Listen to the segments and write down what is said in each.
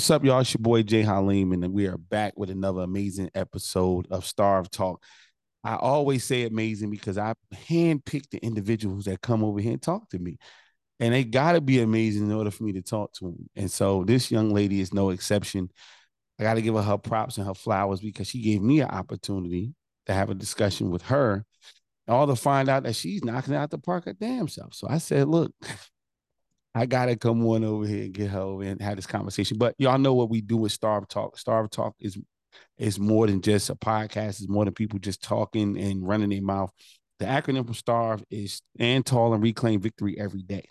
What's up, y'all? It's your boy Jay Halim, and we are back with another amazing episode of Starve Talk. I always say amazing because I handpick the individuals that come over here and talk to me. And they got to be amazing in order for me to talk to them. And so this young lady is no exception. I got to give her her props and her flowers because she gave me an opportunity to have a discussion with her, all to find out that she's knocking out the park her damn self. So I said, look, I gotta come on over here and get her and have this conversation. But y'all know what we do with Starve Talk. Starve Talk is is more than just a podcast. It's more than people just talking and running their mouth. The acronym for Starve is stand tall and reclaim victory every day.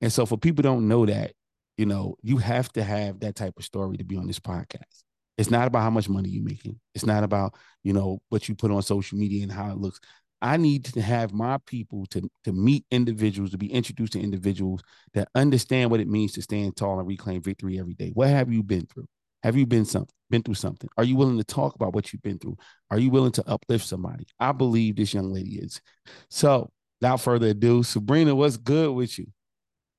And so for people don't know that, you know, you have to have that type of story to be on this podcast. It's not about how much money you're making. It's not about, you know, what you put on social media and how it looks. I need to have my people to, to meet individuals, to be introduced to individuals that understand what it means to stand tall and reclaim victory every day. What have you been through? Have you been some been through something? Are you willing to talk about what you've been through? Are you willing to uplift somebody? I believe this young lady is. So, without further ado, Sabrina, what's good with you?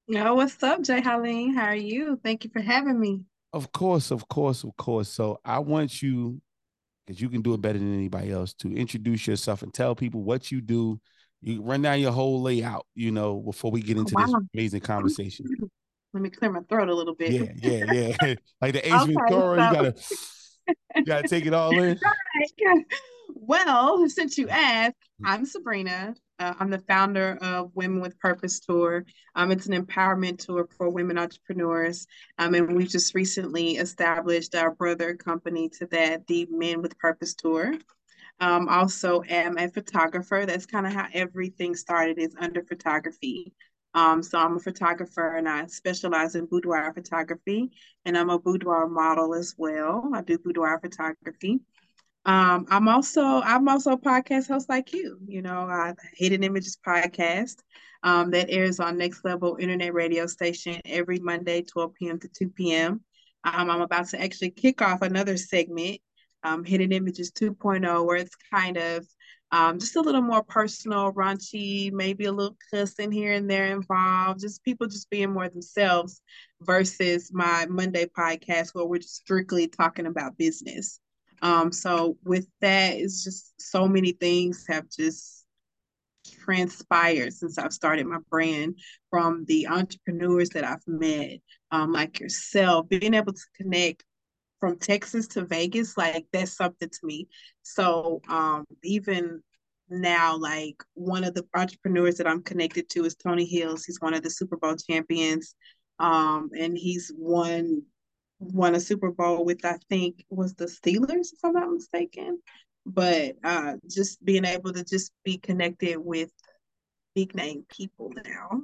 No, what's up, Jay Halim? How are you? Thank you for having me. Of course, of course, of course. So I want you because you can do it better than anybody else to introduce yourself and tell people what you do. You run down your whole layout, you know, before we get into wow. this amazing conversation. Let me clear my throat a little bit. Yeah, yeah, yeah. like the Ace okay, Ventura, so... you gotta you gotta take it all in. Well, since you asked, mm-hmm. I'm Sabrina. Uh, I'm the founder of Women with Purpose Tour. Um, it's an empowerment tour for women entrepreneurs. Um, and we just recently established our brother company to that, the Men with Purpose Tour. Um, also am a photographer. That's kind of how everything started is under photography. Um, so I'm a photographer and I specialize in boudoir photography and I'm a boudoir model as well. I do boudoir photography. Um, I'm also I'm also a podcast host like you. You know, I Hidden Images podcast um, that airs on Next Level Internet Radio Station every Monday, 12 p.m. to 2 p.m. Um, I'm about to actually kick off another segment, um, Hidden Images 2.0, where it's kind of um, just a little more personal, raunchy, maybe a little cussing here and there involved, just people just being more themselves versus my Monday podcast where we're just strictly talking about business. Um, so with that, it's just so many things have just transpired since I've started my brand from the entrepreneurs that I've met, um, like yourself, being able to connect from Texas to Vegas, like that's something to me. So um, even now, like one of the entrepreneurs that I'm connected to is Tony Hills. He's one of the Super Bowl champions. Um, and he's won won a Super Bowl with I think was the Steelers, if I'm not mistaken. But uh, just being able to just be connected with big name people now.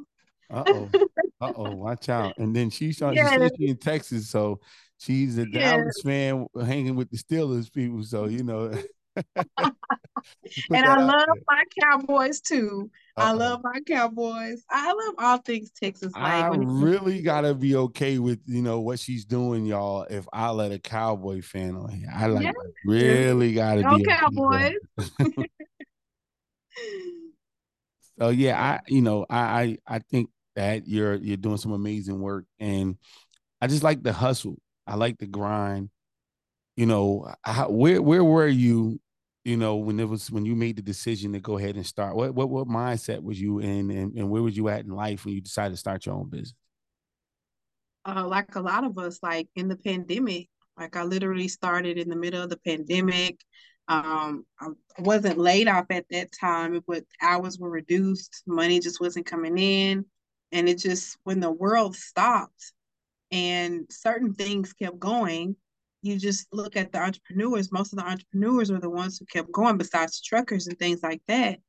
Uh oh. Uh oh. Watch out. And then she's yeah. she's in Texas, so she's a yeah. Dallas fan hanging with the Steelers people. So you know. and I love there. my Cowboys too. Uh-oh. I love my Cowboys. I love all things Texas. Like I really gotta be okay with you know what she's doing, y'all. If I let a Cowboy fan on here, I like yeah. really gotta Go be Cowboys. so yeah, I you know I, I I think that you're you're doing some amazing work, and I just like the hustle. I like the grind. You know, where where were you you know, when it was when you made the decision to go ahead and start? What what what mindset was you in, and, and where was you at in life when you decided to start your own business? Uh, like a lot of us, like in the pandemic, like I literally started in the middle of the pandemic. Um, I wasn't laid off at that time, but hours were reduced. Money just wasn't coming in, and it just when the world stopped and certain things kept going you just look at the entrepreneurs, most of the entrepreneurs are the ones who kept going besides truckers and things like that.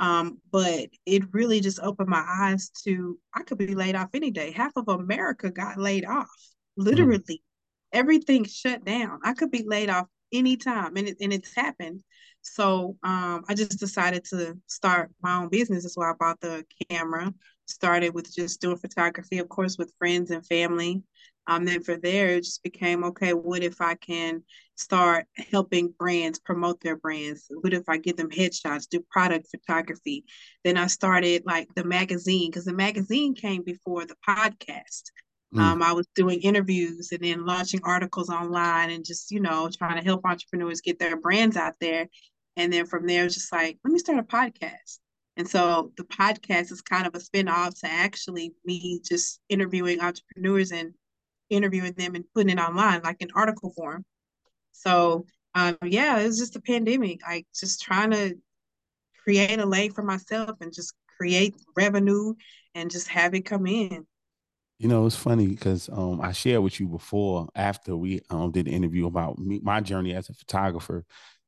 Um, but it really just opened my eyes to I could be laid off any day. Half of America got laid off, mm-hmm. literally. Mm-hmm. Everything shut down. I could be laid off anytime, and it, and it's happened. So um, I just decided to start my own business. That's why I bought the camera. Started with just doing photography, of course, with friends and family. Um, then for there, it just became okay. What if I can start helping brands promote their brands? What if I give them headshots, do product photography? Then I started like the magazine because the magazine came before the podcast. Mm. Um, I was doing interviews and then launching articles online and just, you know, trying to help entrepreneurs get their brands out there. And then from there, just like, let me start a podcast. And so the podcast is kind of a spin-off to actually me just interviewing entrepreneurs and interviewing them and putting it online, like in article form. So um, yeah, it was just a pandemic. Like just trying to create a lane for myself and just create revenue and just have it come in. You know, it's funny because um, I shared with you before after we um, did the interview about me, my journey as a photographer.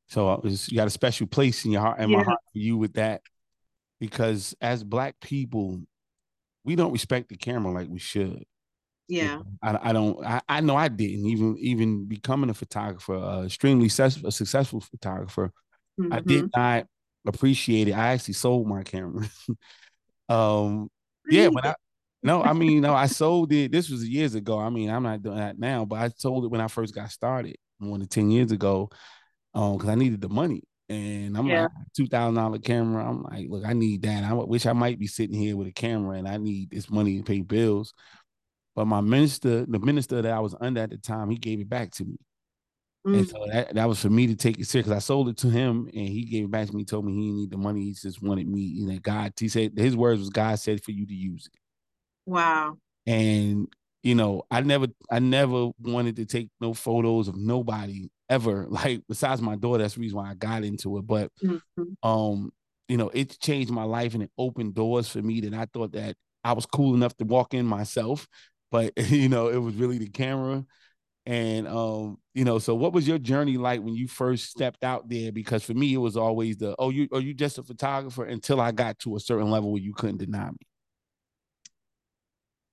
So uh, was, you got a special place in your heart and yeah. my heart for you with that, because as Black people, we don't respect the camera like we should. Yeah, I, I don't. I, I know I didn't even even becoming a photographer, uh, extremely successful, successful photographer. Mm-hmm. I did mm-hmm. not appreciate it. I actually sold my camera. um, yeah, when I no, I mean, no, I sold it. This was years ago. I mean, I'm not doing that now, but I sold it when I first got started more than 10 years ago. Um, because I needed the money. And I'm yeah. like two thousand dollar camera. I'm like, look, I need that. I wish I might be sitting here with a camera and I need this money to pay bills. But my minister, the minister that I was under at the time, he gave it back to me. Mm. And so that, that was for me to take it serious because I sold it to him and he gave it back to me, told me he didn't need the money. He just wanted me, you know, God, he said his words was God said for you to use it. Wow. And you know, I never I never wanted to take no photos of nobody ever, like besides my daughter. That's the reason why I got into it. But mm-hmm. um, you know, it changed my life and it opened doors for me that I thought that I was cool enough to walk in myself. But you know, it was really the camera. And um, you know, so what was your journey like when you first stepped out there? Because for me, it was always the oh, you are you just a photographer until I got to a certain level where you couldn't deny me.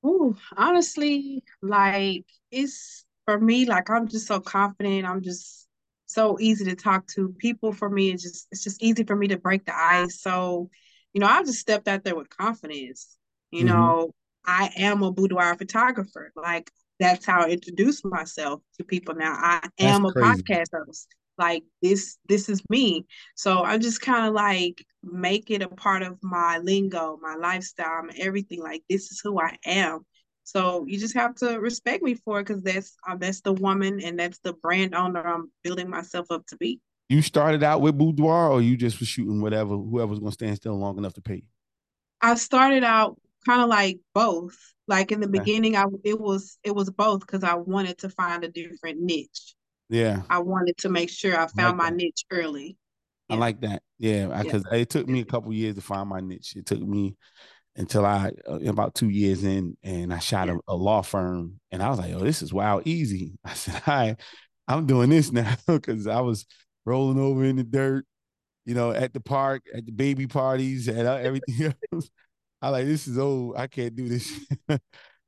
Ooh, honestly, like it's for me, like I'm just so confident. I'm just so easy to talk to. People for me, it's just it's just easy for me to break the ice. So, you know, I just stepped out there with confidence. You mm-hmm. know, I am a boudoir photographer. Like that's how I introduce myself to people now. I am a podcast host. Like this this is me. So i just kind of like make it a part of my lingo my lifestyle my everything. Like this is who i am. So you just have to respect me for it because that's uh, that's the woman and that's the brand owner i'm building myself up to be. You started out with boudoir or you just were shooting whatever whoever's going to stand still long enough to pay you? I started out kind of like both like in the okay. beginning i it was it was both because i wanted to find a different niche yeah. I wanted to make sure I found I like my niche early. I like that. Yeah, because yeah. it took me a couple years to find my niche. It took me until I uh, about two years in, and I shot yeah. a, a, law firm, and I was like, "Oh, this is wild easy." I said, "Hi, I'm doing this now," because I was rolling over in the dirt, you know, at the park, at the baby parties, and uh, everything else. I like this is old. I can't do this.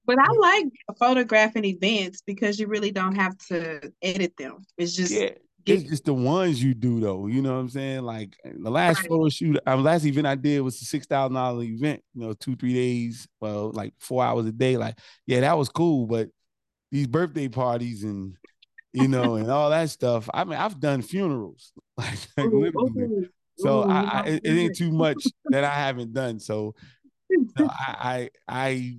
But I like photographing events because you really don't have to edit them. It's just yeah. It's just the ones you do though. You know what I'm saying? Like the last right. photo shoot, the uh, last event I did was a six thousand dollar event. You know, two three days, well, like four hours a day. Like, yeah, that was cool. But these birthday parties and you know and all that stuff. I mean, I've done funerals, like, like literally. So Ooh, I, I it, it, ain't too much that I haven't done. So I, I I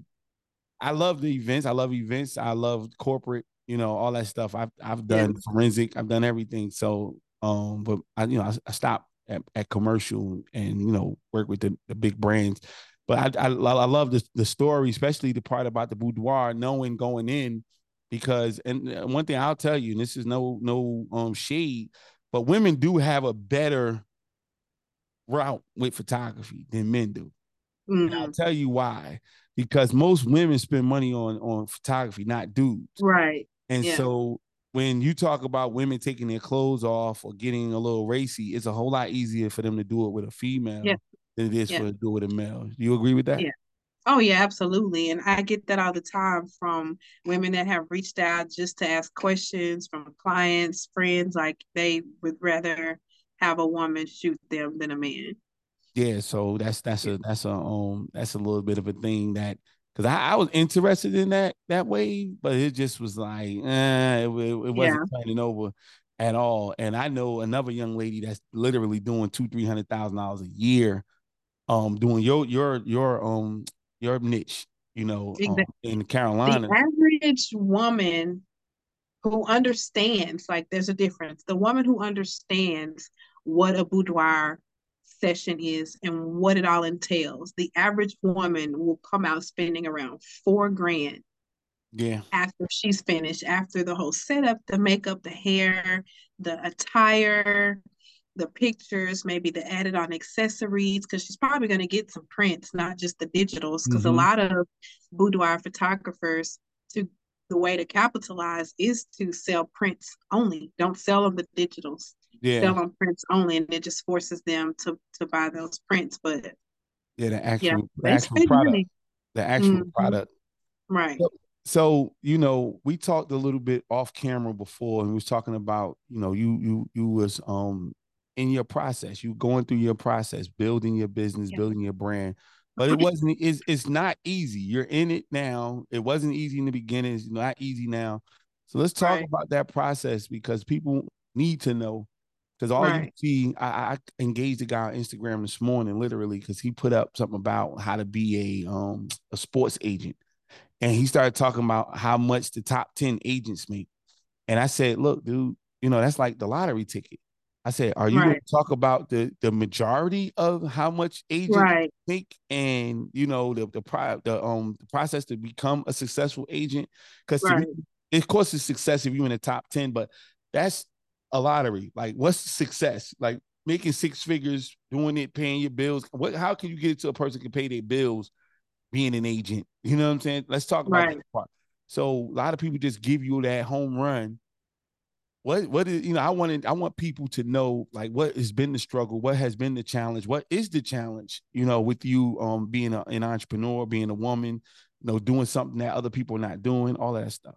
I love the events. I love events. I love corporate, you know, all that stuff. I've I've done yeah. forensic. I've done everything. So um, but I you know I, I stopped at, at commercial and you know work with the, the big brands. But I, I I love the the story, especially the part about the boudoir, knowing going in, because and uh, one thing I'll tell you, and this is no no um shade, but women do have a better route with photography than men do. Mm-hmm. I'll tell you why because most women spend money on on photography, not dudes. Right. And yeah. so when you talk about women taking their clothes off or getting a little racy, it's a whole lot easier for them to do it with a female yeah. than it is yeah. for to do it with a male. Do you agree with that? Yeah. Oh yeah, absolutely. And I get that all the time from women that have reached out just to ask questions from clients, friends, like they would rather have a woman shoot them than a man yeah, so that's that's a that's a um that's a little bit of a thing that because I, I, was interested in that that way, but it just was like eh, it, it, wasn't yeah. turning over at all. And I know another young lady that's literally doing two three hundred thousand dollars a year, um, doing your your your um your niche, you know, um, in Carolina. The average woman who understands, like there's a difference. The woman who understands what a boudoir session is and what it all entails, the average woman will come out spending around four grand yeah. after she's finished, after the whole setup, the makeup, the hair, the attire, the pictures, maybe the added on accessories, because she's probably going to get some prints, not just the digitals. Because Mhm. a lot of boudoir photographers, to the way to capitalize is to sell prints only. Don't sell them the digitals. Yeah. Sell them prints only, and it just forces them to to buy those prints. But Yeah. The actual, the actual product. money. The actual Mhm. product. Right. Yep. So, you know, we talked a little bit off camera before and we was talking about, you know, you you you was um in your process, you going through your process, building your business, Yeah. building your brand. But it wasn't it's it's not easy. You're in it now. It wasn't easy in the beginning, it's not easy now. So let's talk Right. about that process because people need to know. Because all you see, I, I engaged a guy on Instagram this morning, literally, because he put up something about how to be a um a sports agent and he started talking about how much the top 10 agents make. And I said, look, dude, you know, that's like the lottery ticket. I said, are you going to talk about the the majority of how much agents Right. make and you know the the pri- the um the process to become a successful agent? Because Right. of course it's success if you're in the top 10, but that's a lottery. Like what's success? Like making six figures, doing it, paying your bills. What how can you get it to a person can pay their bills being an agent. You know what I'm saying? Let's talk about Right. that part. So a lot of people just give you that home run. What what is you know? I wanted I want people to know like what has been the struggle, what has been the challenge, what is the challenge? You know, with you um being a, an entrepreneur, being a woman, you know, doing something that other people are not doing, all that stuff.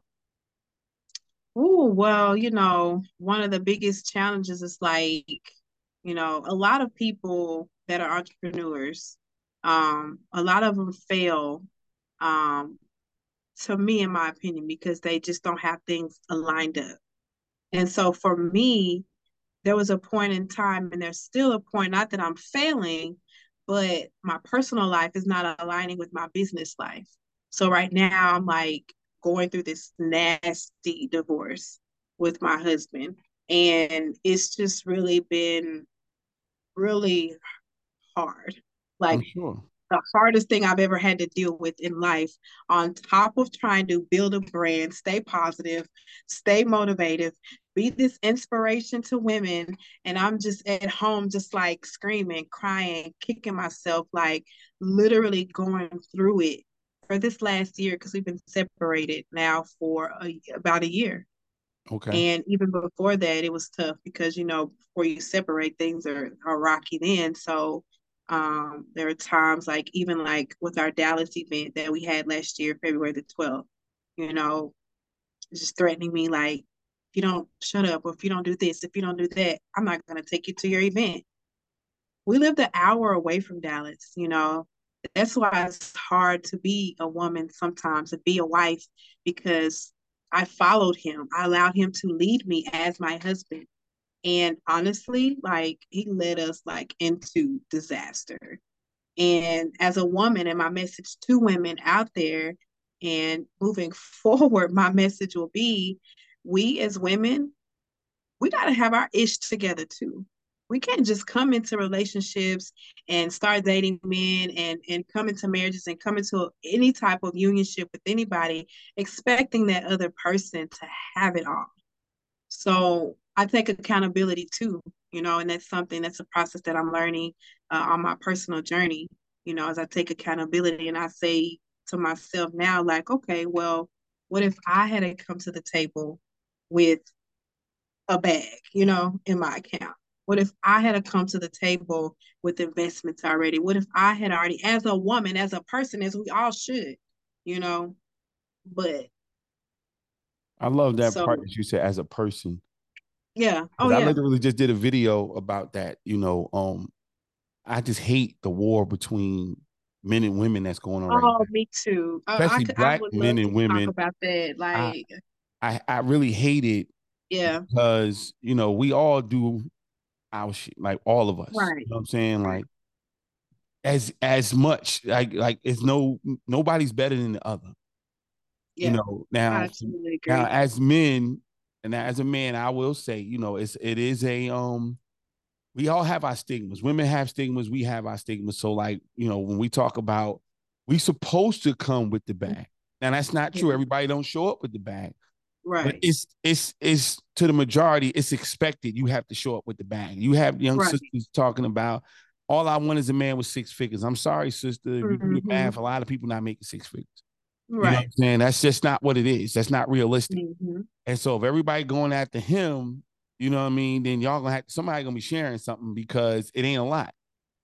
Oh, well, you know, one of the biggest challenges is like, you know, a lot of people that are entrepreneurs, um, a lot of them fail, um, to me, in my opinion, because they just don't have things aligned up. And so for me, there was a point in time, and there's still a point, not that I'm failing, but my personal life is not aligning with my business life. So right now, I'm like going through this nasty divorce with my husband. And it's just really been really hard. Like sure. the hardest thing I've ever had to deal with in life, on top of trying to build a brand, stay positive, stay motivated, be this inspiration to women. And I'm just at home, just like screaming, crying, kicking myself, like literally going through it for this last year because we've been separated now for a, about a year. Okay. And even before that, it was tough because you know before you separate, things are are rocky then. So um, there are times like even like with our Dallas event that we had last year, February the twelfth. You know, just threatening me like, if you don't shut up, or if you don't do this, if you don't do that, I'm not gonna take you to your event. We lived an hour away from Dallas. You know, that's why it's hard to be a woman sometimes, to be a wife, because I followed him. I allowed him to lead me as my husband. And honestly, like he led us like into disaster. And as a woman, and my message to women out there and moving forward, my message will be we as women, we got to have our ish together too. We can't just come into relationships and start dating men and, and come into marriages and come into any type of unionship with anybody expecting that other person to have it all. So I take accountability too, you know, and that's something that's a process that I'm learning uh, on my personal journey, you know, as I take accountability and I say to myself now, like, okay, well, what if I had to come to the table with a bag, you know, in my account? What if I had to come to the table with investments already? What if I had already, as a woman, as a person, as we all should, you know? But I love that So- part that you said as a person. Yeah. oh I yeah, literally just did a video about that. You know, um, I just hate the war between men and women that's going on right oh, now. me too. I, I, Especially I black would men and women. talk about that. Like, I I really hate it yeah, because you know we all do our shit, like all of us. Right. You know what I'm saying? Like as as much like like it's no nobody's better than the other. Yeah. You know, now now as men and as a man, I will say, you know, it's it is a um we all have our stigmas. Women have stigmas, we have our stigmas. So like, you know, when we talk about we supposed to come with the bag. Now that's not true. Everybody don't show up with the bag. Right. But it's it's it's to the majority, it's expected you have to show up with the bag. You have young right. sisters talking about all I want is a man with six figures. I'm sorry, sister. Mm-hmm. you math, a lot of people not making six figures. Right. You know what I'm saying? That's just not what it is. That's not realistic. Mm-hmm. And so if everybody going after him, you know what I mean, then y'all gonna have somebody gonna be sharing something because it ain't a lot.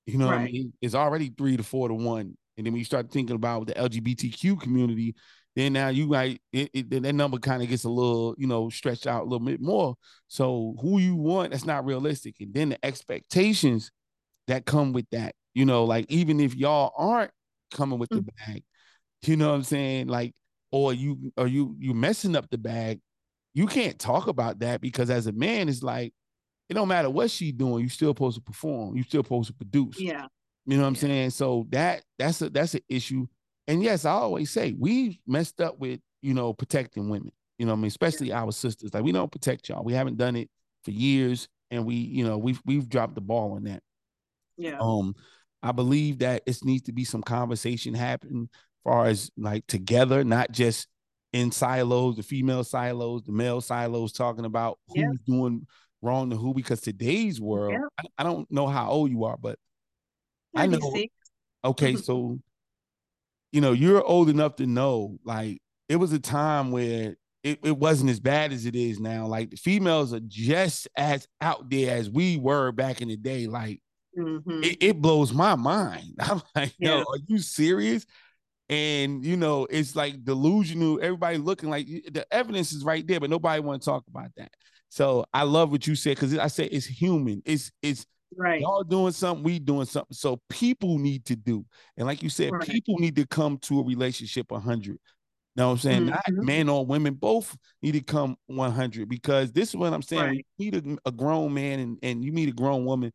You know right. what I mean? It's already three to four to one. And then when you start thinking about the LGBTQ community, then now you might it, it, that number kind of gets a little, you know, stretched out a little bit more. So who you want, that's not realistic. And then the expectations that come with that. You know, like even if y'all aren't coming with the mm. bag, you know what I'm saying? Like, or you or you you messing up the bag, you can't talk about that because as a man, it's like it don't matter what she doing, you still supposed to perform, you still supposed to produce. Yeah. You know what I'm saying? So that that's a that's an issue. And yes, I always say we messed up with, you know, protecting women. You know I mean? Especially our sisters. Like we don't protect y'all. We haven't done it for years. And we, you know, we've we've dropped the ball on that. Yeah. Um, I believe that it needs to be some conversation happen far as like together, not just in silos, the female silos, the male silos, talking about who's yeah. doing wrong to who. Because today's world, yeah. I, I, don't know how old you are, but 96. I know. Okay, so you know you're old enough to know, like it was a time where it, it wasn't as bad as it is now. Like the females are just as out there as we were back in the day. Like Mm-hmm. It, it, blows my mind. I'm like, yeah. yo, are you serious? And you know, it's like delusional. Everybody looking like the evidence is right there, but nobody want to talk about that. So I love what you said because I said it's human. It's it's right. Y'all doing something, we doing something. So people need to do, and like you said, right. people need to come to a relationship 100. Know what I'm saying? Mm-hmm. Not men or women, both need to come 100 because this is what I'm saying. Right. You meet a, a, grown man and, and you meet a grown woman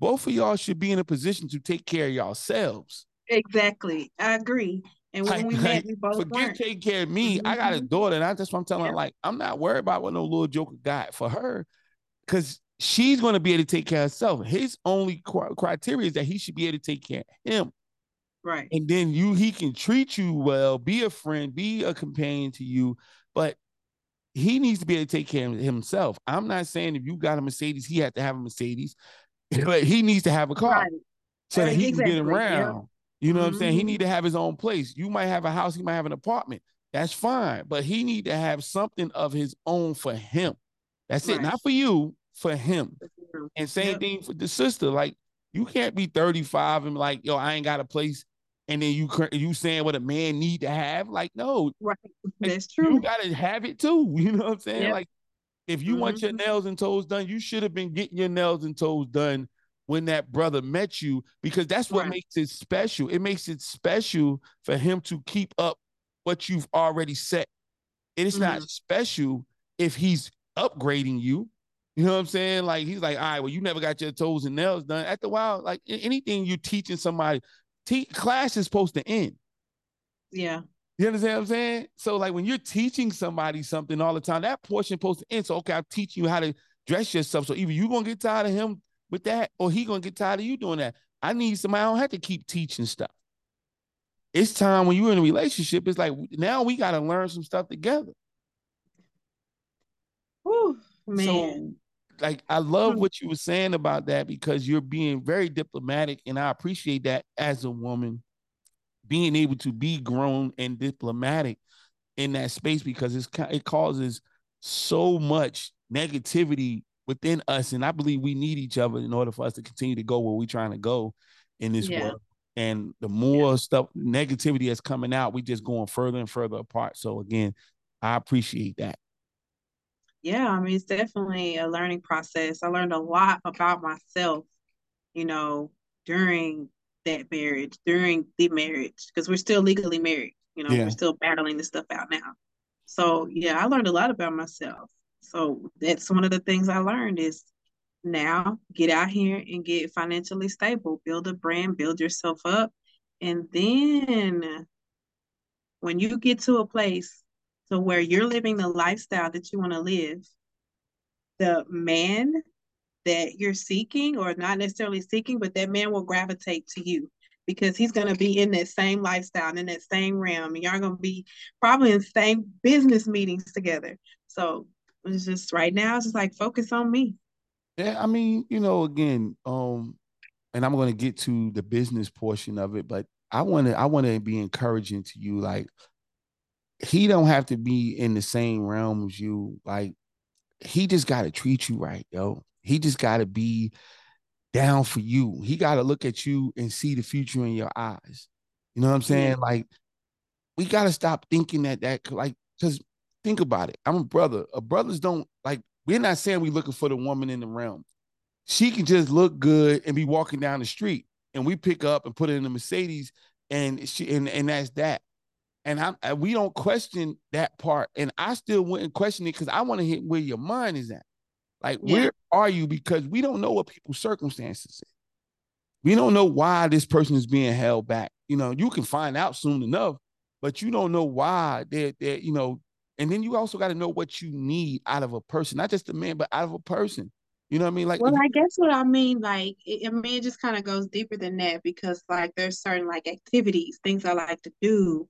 both of y'all should be in a position to take care of yourselves. Exactly. I agree. And when like, we met, we both forget weren't. take care of me. Mm-hmm. I got a mm-hmm. daughter, and I that's what I'm telling yeah. her. Like, I'm not worried about what no little joker got for her, because she's going to be able to take care of herself. His only criteria is that he should be able to take care of him. Right. And then you, he can treat you well, be a friend, be a companion to you, but he needs to be able to take care of himself. I'm not saying if you got a Mercedes, he had to have a Mercedes. but he needs to have a car right. so that he exactly. can get around. Yep. You know mm-hmm. what I'm saying? He mm-hmm. need to have his own place. You might have a house, he might have an apartment. That's fine, but he need to have something of his own for him. That's right. it, not for you, for him. And same yep. thing for the sister. Like you can't be 35 and like, yo, I ain't got a place. And then you you saying what a man need to have? Like, no, right. That's true. You gotta have it too. You know what I'm saying? Yep. Like if you mm-hmm. want your mm-hmm. nails and toes done, you should have been getting your nails and toes done when that brother met you because that's what right. makes it special. It makes it special for him to keep up what you've already set. It is mm-hmm. not special if he's upgrading you. You know what I'm saying? Like he's like, all right, well, you never got your toes and nails done. After a while, like anything you're teaching somebody, te- class is supposed to end. Yeah. You understand what I'm saying? So, like when you're teaching somebody something all the time, that portion supposed to end. So, okay, I'm teaching you how to dress yourself. So either you gonna get tired of him with that, or he gonna get tired of you doing that. I need somebody. I don't have to keep teaching stuff. It's time when you're in a relationship. It's like now we got to learn some stuff together. Oh man. So, like I love hmm. what you were saying about that because you're being very diplomatic, and I appreciate that as a woman being able to be grown and diplomatic in that space because it's it causes so much negativity within us and i believe we need each other in order for us to continue to go where we're trying to go in this yeah. world and the more yeah. stuff negativity that's coming out we're just going further and further apart so again i appreciate that yeah i mean it's definitely a learning process i learned a lot about myself you know during that marriage during the marriage because we're still legally married. You know, yeah. we're still battling this stuff out now. So yeah, I learned a lot about myself. So that's one of the things I learned is now get out here and get financially stable, build a brand, build yourself up. And then when you get to a place to where you're living the lifestyle that you want to live, the man that you're seeking or not necessarily seeking, but that man will gravitate to you because he's going to be in that same lifestyle and in that same realm and y'all going to be probably in same business meetings together. So it's just right now it's just like focus on me. Yeah i mean you know again um and i'm going to get to the business portion of it but i want to i want to be encouraging to you like he don't have to be in the same realm as you like he just got to treat you right yo he just got to be down for you. He got to look at you and see the future in your eyes. You know what I'm saying? Like, we got to stop thinking that that like because think about it. I'm a brother. A brothers don't like. We're not saying we looking for the woman in the realm. She can just look good and be walking down the street, and we pick up and put it in the Mercedes, and she and and that's that. And I'm and we don't question that part, and I still wouldn't question it because I want to hit where your mind is at. Like, yeah. where are you? Because we don't know what people's circumstances is. We don't know why this person is being held back. You know, you can find out soon enough, but you don't know why they're, they're you know, and then you also got to know what you need out of a person, not just a man, but out of a person. You know what I mean? Like, well, I guess what I mean, like, it, I mean, it just kind of goes deeper than that because, like, there's certain like activities, things I like to do.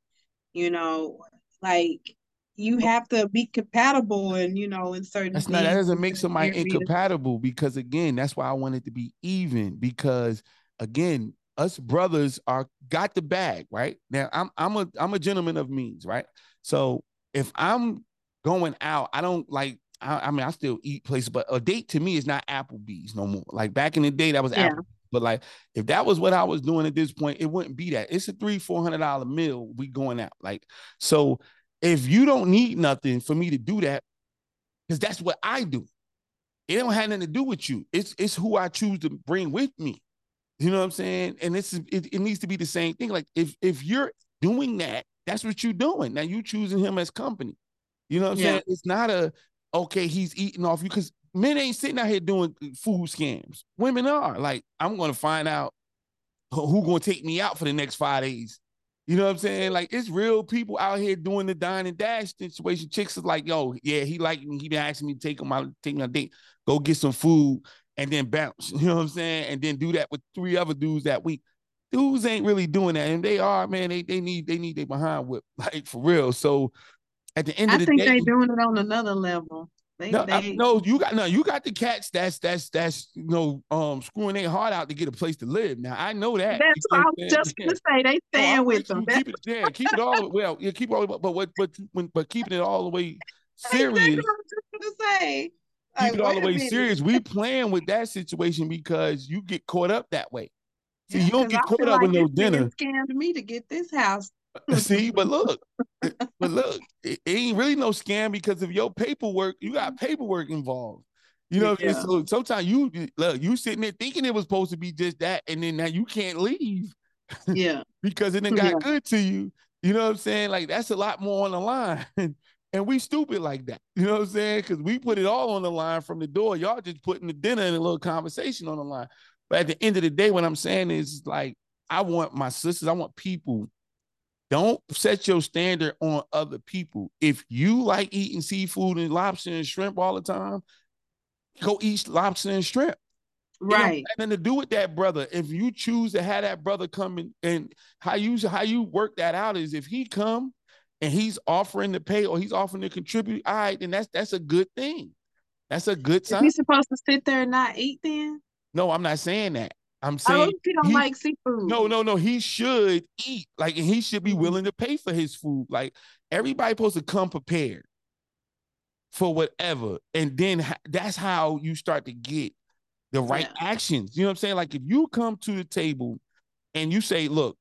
You know, like you have to be compatible and you know in certain that's not that doesn't make somebody incompatible because again that's why i want it to be even because again us brothers are got the bag right? Now i'm i'm a i'm a gentleman of means right? So if i'm going out i don't like I, I mean i still eat places but a date to me is not applebee's no more. Like back in the day that was yeah. apple but like if that was what i was doing at this point it wouldn't be that it's a three four hundred dollar meal we going out like so if you don't need nothing for me to do that, because that's what I do. It don't have nothing to do with you. It's it's who I choose to bring with me. You know what I'm saying? And this is it, it needs to be the same thing. Like if if you're doing that, that's what you're doing. Now you choosing him as company. You know what I'm yeah. saying? It's not a okay, he's eating off you because men ain't sitting out here doing uh, food scams. Women are like, I'm gonna find out who gonna take me out for the next five days. You know what I'm saying? Like it's real people out here doing the dine and dash situation. Chicks is like, yo, yeah, he like me. He been asking me to take him out, take him on date, go get some food, and then bounce. You know what I'm saying? And then do that with three other dudes that week. Dudes ain't really doing that, and they are, man. They they need they need their behind whip, like for real. So at the end I of the day, I think they doing it on another level. They, no, they... I, no, you got no, you got the cats that's that's that's you know um screwing their heart out to get a place to live. Now I know that. That's what I was just gonna say. They stand with them. Keep it, yeah, keep it all well, yeah, keep it all but what but when but keeping it all the way serious. I was just gonna say. Keep like, it all the way serious. We playing with that situation because you get caught up that way. See, you don't get caught up like with no dinner. Scammed me to get this house See, but look, but look, it, ain't really no scam because of your paperwork. You got paperwork involved. You know, yeah. so sometimes you look, you sitting there thinking it was supposed to be just that, and then now you can't leave. Yeah, because it got yeah. good to you. You know what I'm saying? Like that's a lot more on the line. and we stupid like that. You know what I'm saying? Because we put it all on the line from the door. Y'all just putting the dinner and a little conversation on the line. But at the end of the day, what I'm saying is like, I want my sisters, I want people don't set your standard on other people. If you like eating seafood and lobster and shrimp all the time, go eat lobster and shrimp. Right. nothing to do with that brother. If you choose to have that brother come in, and how you how you work that out is if he come and he's offering to pay or he's offering to contribute, all right, then that's that's a good thing. That's a good sign. He's supposed to sit there and not eat then? No, I'm not saying that. I'm saying oh, he don't he, like seafood. No, no, no. He should eat. Like, and he should be mm-hmm. willing to pay for his food. Like, everybody supposed to come prepared for whatever. And then that's how you start to get the right yeah. actions. You know what I'm saying? Like, if you come to the table and you say, look,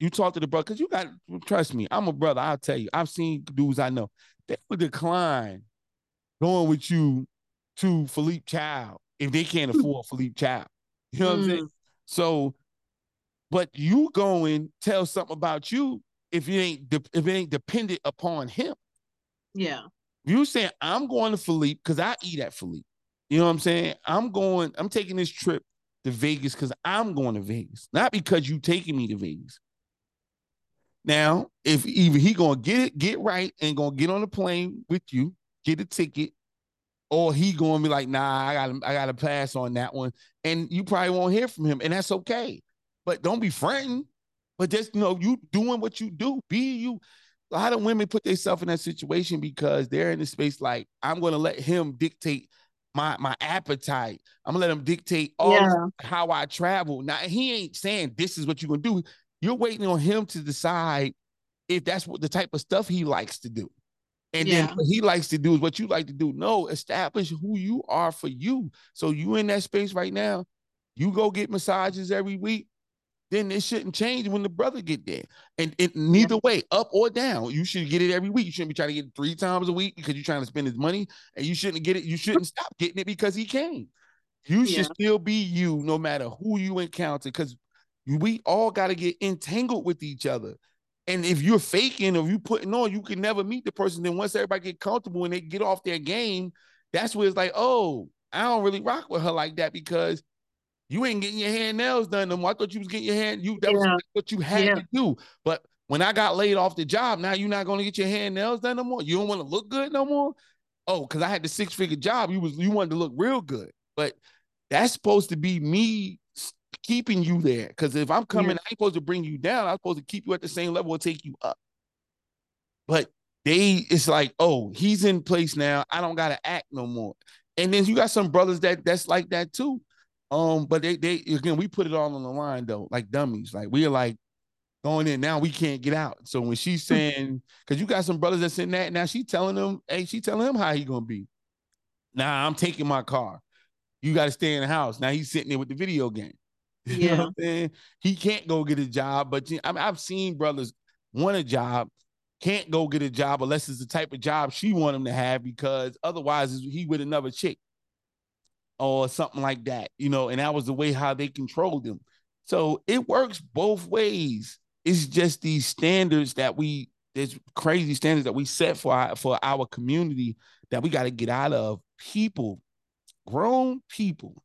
you talk to the brother, because you got trust me, I'm a brother. I'll tell you, I've seen dudes I know. They would decline going with you to Philippe Chow if they can't afford Philippe Chow. You know what mm. I'm saying? Mm. So, but you go and tell something about you if it ain't de- if it ain't dependent upon him. Yeah. You saying I'm going to Philippe because I eat at Philippe. You know what I'm saying? I'm going, I'm taking this trip to Vegas because I'm going to Vegas, not because you taking me to Vegas. Now, if even he gonna get it, get right, and gonna get on the plane with you, get a ticket, or he gonna be like, nah, I gotta, I gotta pass on that one, and you probably won't hear from him, and that's okay. But don't be frightened. But just you know, you doing what you do, be you. A lot of women put themselves in that situation because they're in the space like, I'm gonna let him dictate my my appetite. I'm gonna let him dictate all Yeah. how I travel. Now he ain't saying this is what you're gonna do. You're waiting on him to decide if that's what the type of stuff he likes to do. And Yeah. then what he likes to do is what you like to do. No, establish who you are for you. So you in that space right now, you go get massages every week, then it shouldn't change when the brother get there. And it neither way, up or down, you should get it every week. You shouldn't be trying to get it three times a week because you're trying to spend his money, and you shouldn't get it. You shouldn't stop getting it because he came. You should Yeah. still be you, no matter who you encounter, because we all got to get entangled with each other. And if you're faking or you putting on, you can never meet the person. Then once everybody get comfortable and they get off their game, that's where it's like, oh, I don't really rock with her like that because you ain't getting your hand nails done no more. I thought you was getting your hand You that was what you had Yeah. to do. But when I got laid off the job, now you're not gonna get your hand nails done no more. You don't want to look good no more. Oh, because I had the six figure job. You was you wanted to look real good. But that's supposed to be me keeping you there. Because if I'm coming, I ain't supposed to bring you down. I'm supposed to keep you at the same level or take you up. But they, it's like, oh, he's in place now. I don't gotta act no more. And then you got some brothers that that's like that too. Um, but they they again we put it all on the line though, like dummies. Like we're like going in now, we can't get out. So when she's saying, because you got some brothers that's in that now, she telling them, hey, she telling him how he gonna be. Now I'm taking my car. You got to stay in the house. Now he's sitting there with the video game. You know Yeah. what I'm saying? He can't go get a job, but I mean, I've seen brothers want a job, can't go get a job unless it's the type of job she want him to have because otherwise he with another chick or something like that, you know. And that was the way how they controlled him. So it works both ways. It's just these standards that we there's crazy standards that we set for our for our community that we got to get out of. People, grown people,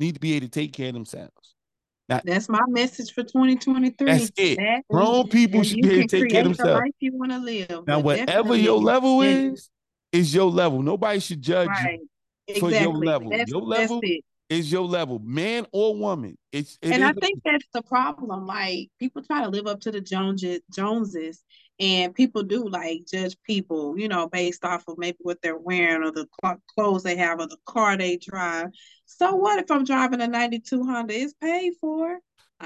need to be able to take care of themselves. That's my message for 2023. That's it. That- Grown people should be able to take care of create the life you want to live. Now, whatever your level is, is, your level. Nobody should judge right. you for your level. That's, Your level is your level, man or woman. It's it and I think that's the problem. Like people try to live up to the Joneses, Joneses, and people do like judge people, you know, based off of maybe what they're wearing or the clothes they have or the car they drive. So what if I'm driving a '92 Honda? It's paid for.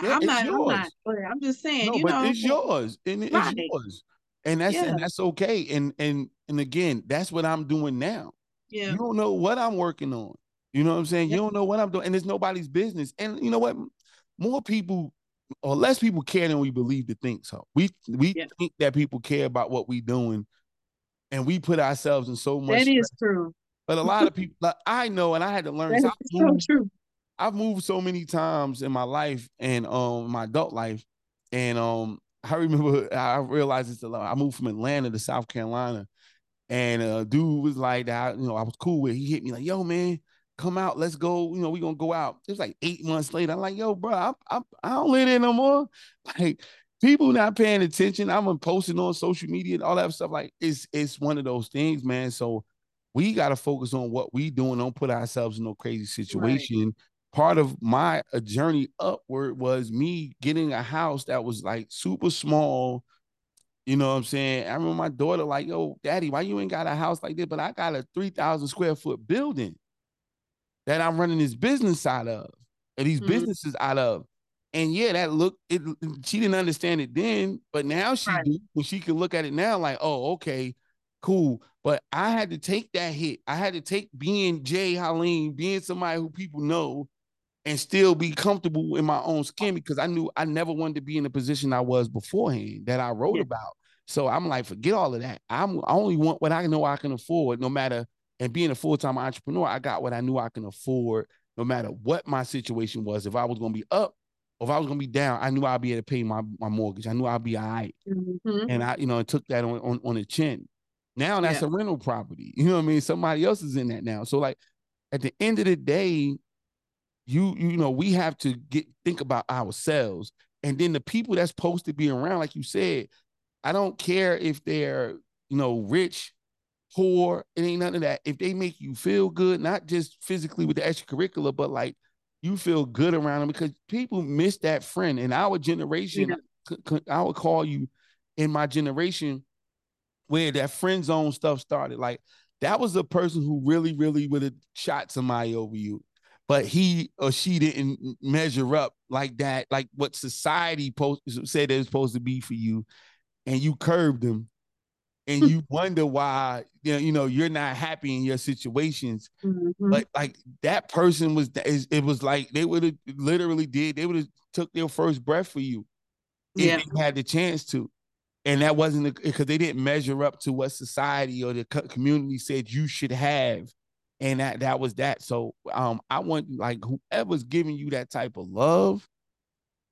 Yeah, I'm not. I'm not. I'm just saying. no, you but know, it's yours, and it's Right. yours, and that's Yeah. and that's okay. And and and again, that's what I'm doing now. Yeah. You don't know what I'm working on. You know what I'm saying? You don't know what I'm doing, and it's nobody's business. And you know what? More people or less people care than we believe to think so. We we Yeah. think that people care about what we're doing, and we put ourselves in so much. That is true. But a lot of people, like, I know, and I had to learn. That this. is I've so moved- true. I've moved so many times in my life and um my adult life, and um I remember I realized this a lot. I moved from Atlanta to South Carolina, and uh dude was like that. You know, I was cool with. He hit me like, "Yo, man, come out, let's go. You know, we gonna go out." It was like eight months later. I'm like, "Yo, bro, I I, I don't live there no more." Like people not paying attention. I'm posting on social media and all that stuff. Like it's it's one of those things, man. So we got to focus on what we doing. Don't put ourselves in no crazy situation. Part of my uh, journey upward was me getting a house that was like super small. You know what I'm saying? I remember my daughter like, "Yo, daddy, why you ain't got a house like this?" But I got a 3,000 square foot building that I'm running this business out of, and these Mhm. businesses out of. And yeah, that look, it she didn't understand it then, but now she Right. do when she can look at it now, like, oh, okay, cool. But I had to take that hit. I had to take being Jay Halim, being somebody who people know, and still be comfortable in my own skin because I knew I never wanted to be in the position I was beforehand that I wrote Yeah. about. So I'm like, forget all of that. I'm I only want what I know I can afford, no matter. And being a full time entrepreneur, I got what I knew I can afford, no matter what my situation was. If I was going to be up, or if I was going to be down, I knew I'd be able to pay my, my mortgage. I knew I'd be all right Mhm. and I, you know, took that on on, on the chin. Now that's Yeah. a rental property. You know what I mean? Somebody else is in that now. So like at the end of the day, you you know we have to get think about ourselves, and then the people that's supposed to be around, like you said, I don't care if they're you know rich, poor, it ain't none of that. If they make you feel good, not just physically with the extracurricular, but like you feel good around them because people miss that friend. In our generation, yeah. I would call you in my generation where that friend zone stuff started. Like that was a person who really, really would have shot somebody over you, but he or she didn't measure up like that, like what society post said it was supposed to be for you, and you curbed them and you wonder why you know, you know you're not happy in your situations mm-hmm. but like that person was it was like they would have literally did they would have took their first breath for you yeah. if they had the chance to and that wasn't because they didn't measure up to what society or the community said you should have and that that was that so um i want like whoever's giving you that type of love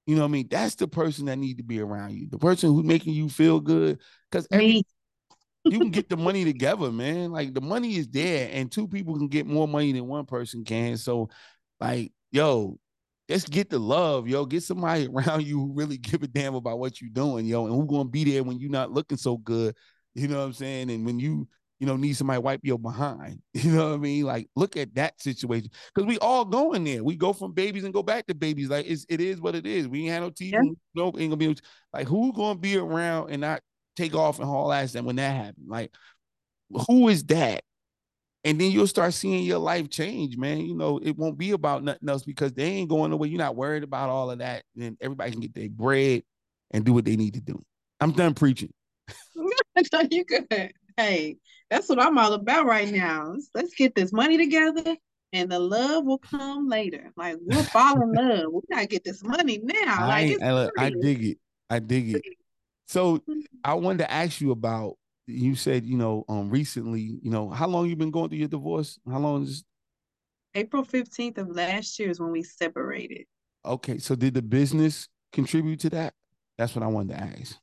you know what I mean? That's the person that need to be around you. The person who's making you feel good. Because you can get the money together, man. Like the money is there, and two people can get more money than one person can. So, like, yo, let's get the love, yo. Get somebody around you who really give a damn about what you're doing, yo, and who's gonna be there when you're not looking so good. You know what I'm saying? And when you, you know, need somebody wipe your behind. You know what I mean? Like, look at that situation. Because we all go in there. We go from babies and go back to babies. Like, it's it is what it is. We ain't had no teeth. Yeah. No, ain't gonna be like who's gonna be around and not take off and haul ass and when that happened. Like, who is that? And then you'll start seeing your life change, man. You know, it won't be about nothing else because they ain't going away. You're not worried about all of that. And everybody can get their bread and do what they need to do. I'm done preaching. you good. Hey, that's what I'm all about right now. Let's, get this money together and the love will come later. Like we'll fall in love. We gotta get this money now. I, like I, I dig it. I dig it. So mm-hmm. I wanted to ask you about you said, you know, um recently, you know, how long you been going through your divorce? How long is April 15th of last year is when we separated. Okay. So did the business contribute to that? That's what I wanted to ask.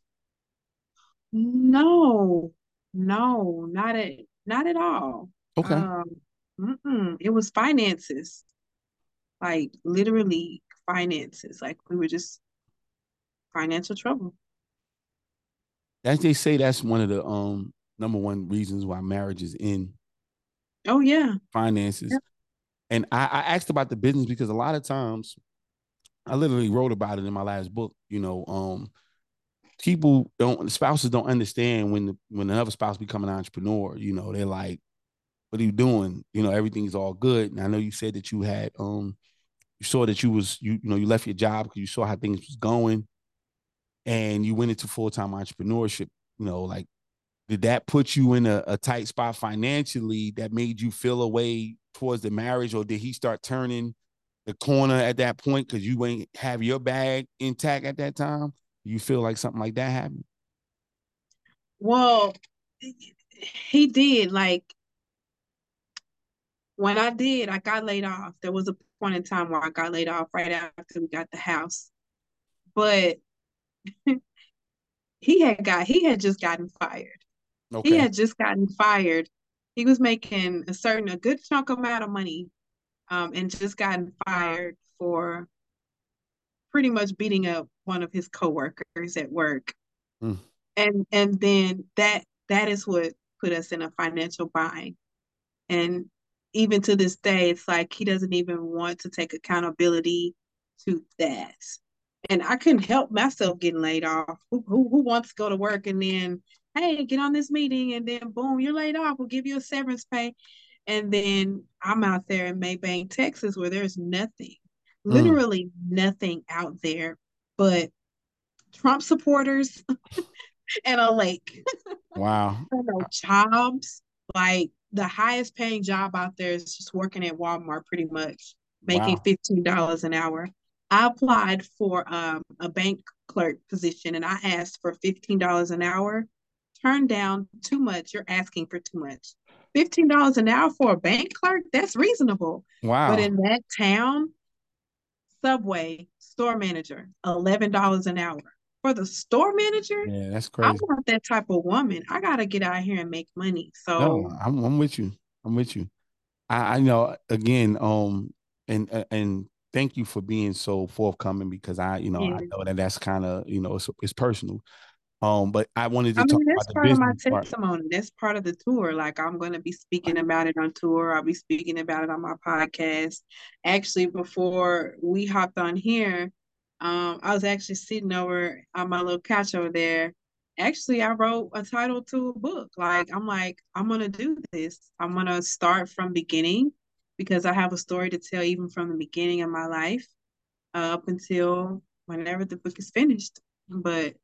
No, no, not at not at all. Okay. Um, it was finances, like literally finances. Like we were just financial trouble as they say that's one of the um number one reasons why marriage is in oh yeah. finances. Yeah. and I, I asked about the business because a lot of times i literally wrote about it in my last book you know um people don't spouses don't understand when the, when another spouse become an entrepreneur you know they're like what are you doing? You know everything's all good. And i know you said that you had um you saw that you was you, you know you left your job because you saw how things was going and you went into full-time entrepreneurship you know like did that put you in a, a, tight spot financially that made you feel a way towards the marriage or did he start turning the corner at that point because you ain't have your bag intact at that time? You feel like something like that happened? Well he did like when i did i got laid off. There was a point in time where i got laid off right after we got the house. But he had got he had just gotten fired. Okay. He had just gotten fired. He was making a certain a good chunk amount of money, um, and just gotten fired for pretty much beating up one of his coworkers at work. Mm. And and then that that is what put us in a financial bind. And even to this day, it's like he doesn't even want to take accountability to that and I couldn't help myself getting laid off. Who, who, who wants to go to work and then, hey, get on this meeting and then boom, you're laid off. We'll give you a severance pay. And then I'm out there in Mabank, Texas, where there's nothing, mm. literally nothing out there but Trump supporters and a lake. Wow. jobs. Like the highest paying job out there is just working at Walmart, pretty much making wow. $15 an hour. I applied for um, a bank clerk position and I asked for $15 an hour. Turned down too much. You're asking for too much. $15 an hour for a bank clerk? That's reasonable. Wow. But in that town, Subway store manager, $11 an hour. For the store manager, yeah, that's crazy. I want that type of woman. I gotta get out here and make money. So no, I'm, I'm with you. I'm with you. I, I know again, um, and uh, and thank you for being so forthcoming because I, you know, yeah. I know that that's kind of, you know, it's, it's personal. Um, but I wanted to I talk mean, that's part of my testimony. Part. That's part of the tour. Like I'm going to be speaking about it on tour. I'll be speaking about it on my podcast. Actually, before we hopped on here, um, I was actually sitting over on my little couch over there. Actually, I wrote a title to a book. Like I'm like, I'm gonna do this. I'm gonna start from beginning because I have a story to tell even from the beginning of my life uh, up until whenever the book is finished. But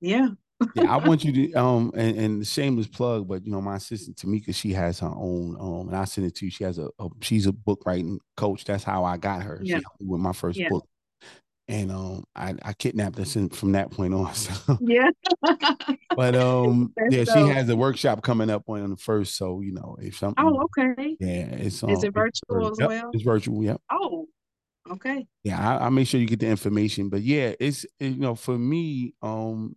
yeah. yeah, I want you to um and, and shameless plug, but you know, my assistant Tamika, she has her own um and I sent it to you. She has a, a she's a book writing coach. That's how I got her. Yeah. with my first yeah. book. And um I, I kidnapped her since from that point on. So yeah. but um yeah, so... she has a workshop coming up on the first. So you know, if something Oh, okay. Yeah, it's um, is it virtual it's, as well? It's virtual, yeah. Oh, okay. Yeah, I, will make sure you get the information. But yeah, it's you know, for me, um,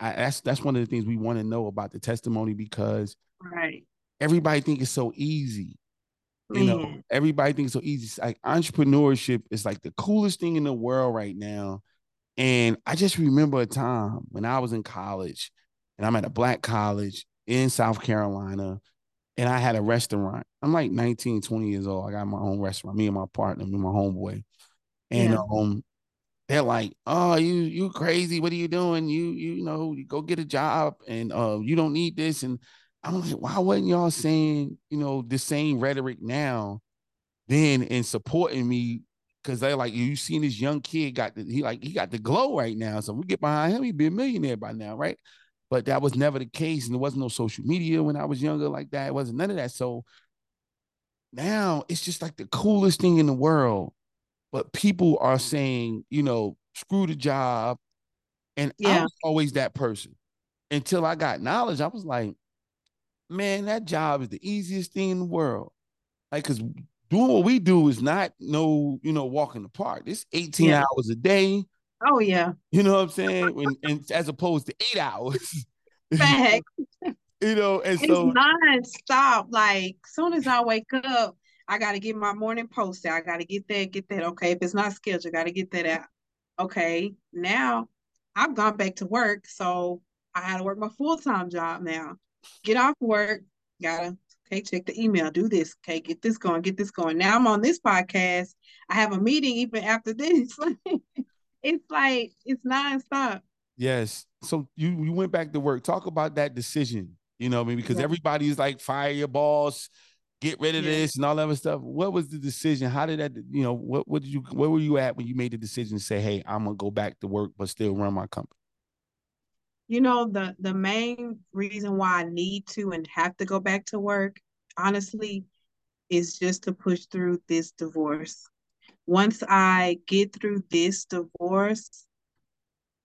I, that's that's one of the things we want to know about the testimony because right everybody think it's so easy. You know, everybody thinks so easy. It's like entrepreneurship is like the coolest thing in the world right now. And I just remember a time when I was in college and I'm at a black college in South Carolina and I had a restaurant. I'm like 19, 20 years old. I got my own restaurant, me and my partner, me and my homeboy. And yeah. um, they're like, "Oh, you you crazy? What are you doing? You you know, you go get a job, and uh, you don't need this." And I'm like, "Why wasn't y'all saying you know the same rhetoric now, then in supporting me?" Because they're like, "You seen this young kid got the he like he got the glow right now, so we get behind him, he'd be a millionaire by now, right?" But that was never the case, and there wasn't no social media when I was younger like that. It wasn't none of that. So now it's just like the coolest thing in the world but people are saying, you know, screw the job. And yeah. I was always that person until I got knowledge. I was like, man, that job is the easiest thing in the world. Like, cause doing what we do is not no, you know, walk in the park. It's 18 yeah. hours a day. Oh yeah. You know what I'm saying? When, and as opposed to eight hours. Fact. you know, and it's so non-stop. Like soon as I wake up, I got to get my morning post out. I got to get that, get that. Okay, if it's not scheduled, I got to get that out. Okay, now I've gone back to work, so I had to work my full time job now. Get off work, gotta okay, check the email, do this, okay, get this going, get this going. Now I'm on this podcast. I have a meeting even after this. it's like it's nonstop. Yes. So you you went back to work. Talk about that decision. You know, I mean, because yeah. everybody's like fire your boss, get rid of yeah. this and all that other stuff. What was the decision? How did that, you know, what, what did you, where were you at when you made the decision to say, hey, I'm gonna go back to work, but still run my company? You know, the the main reason why I need to and have to go back to work, honestly, is just to push through this divorce. Once I get through this divorce,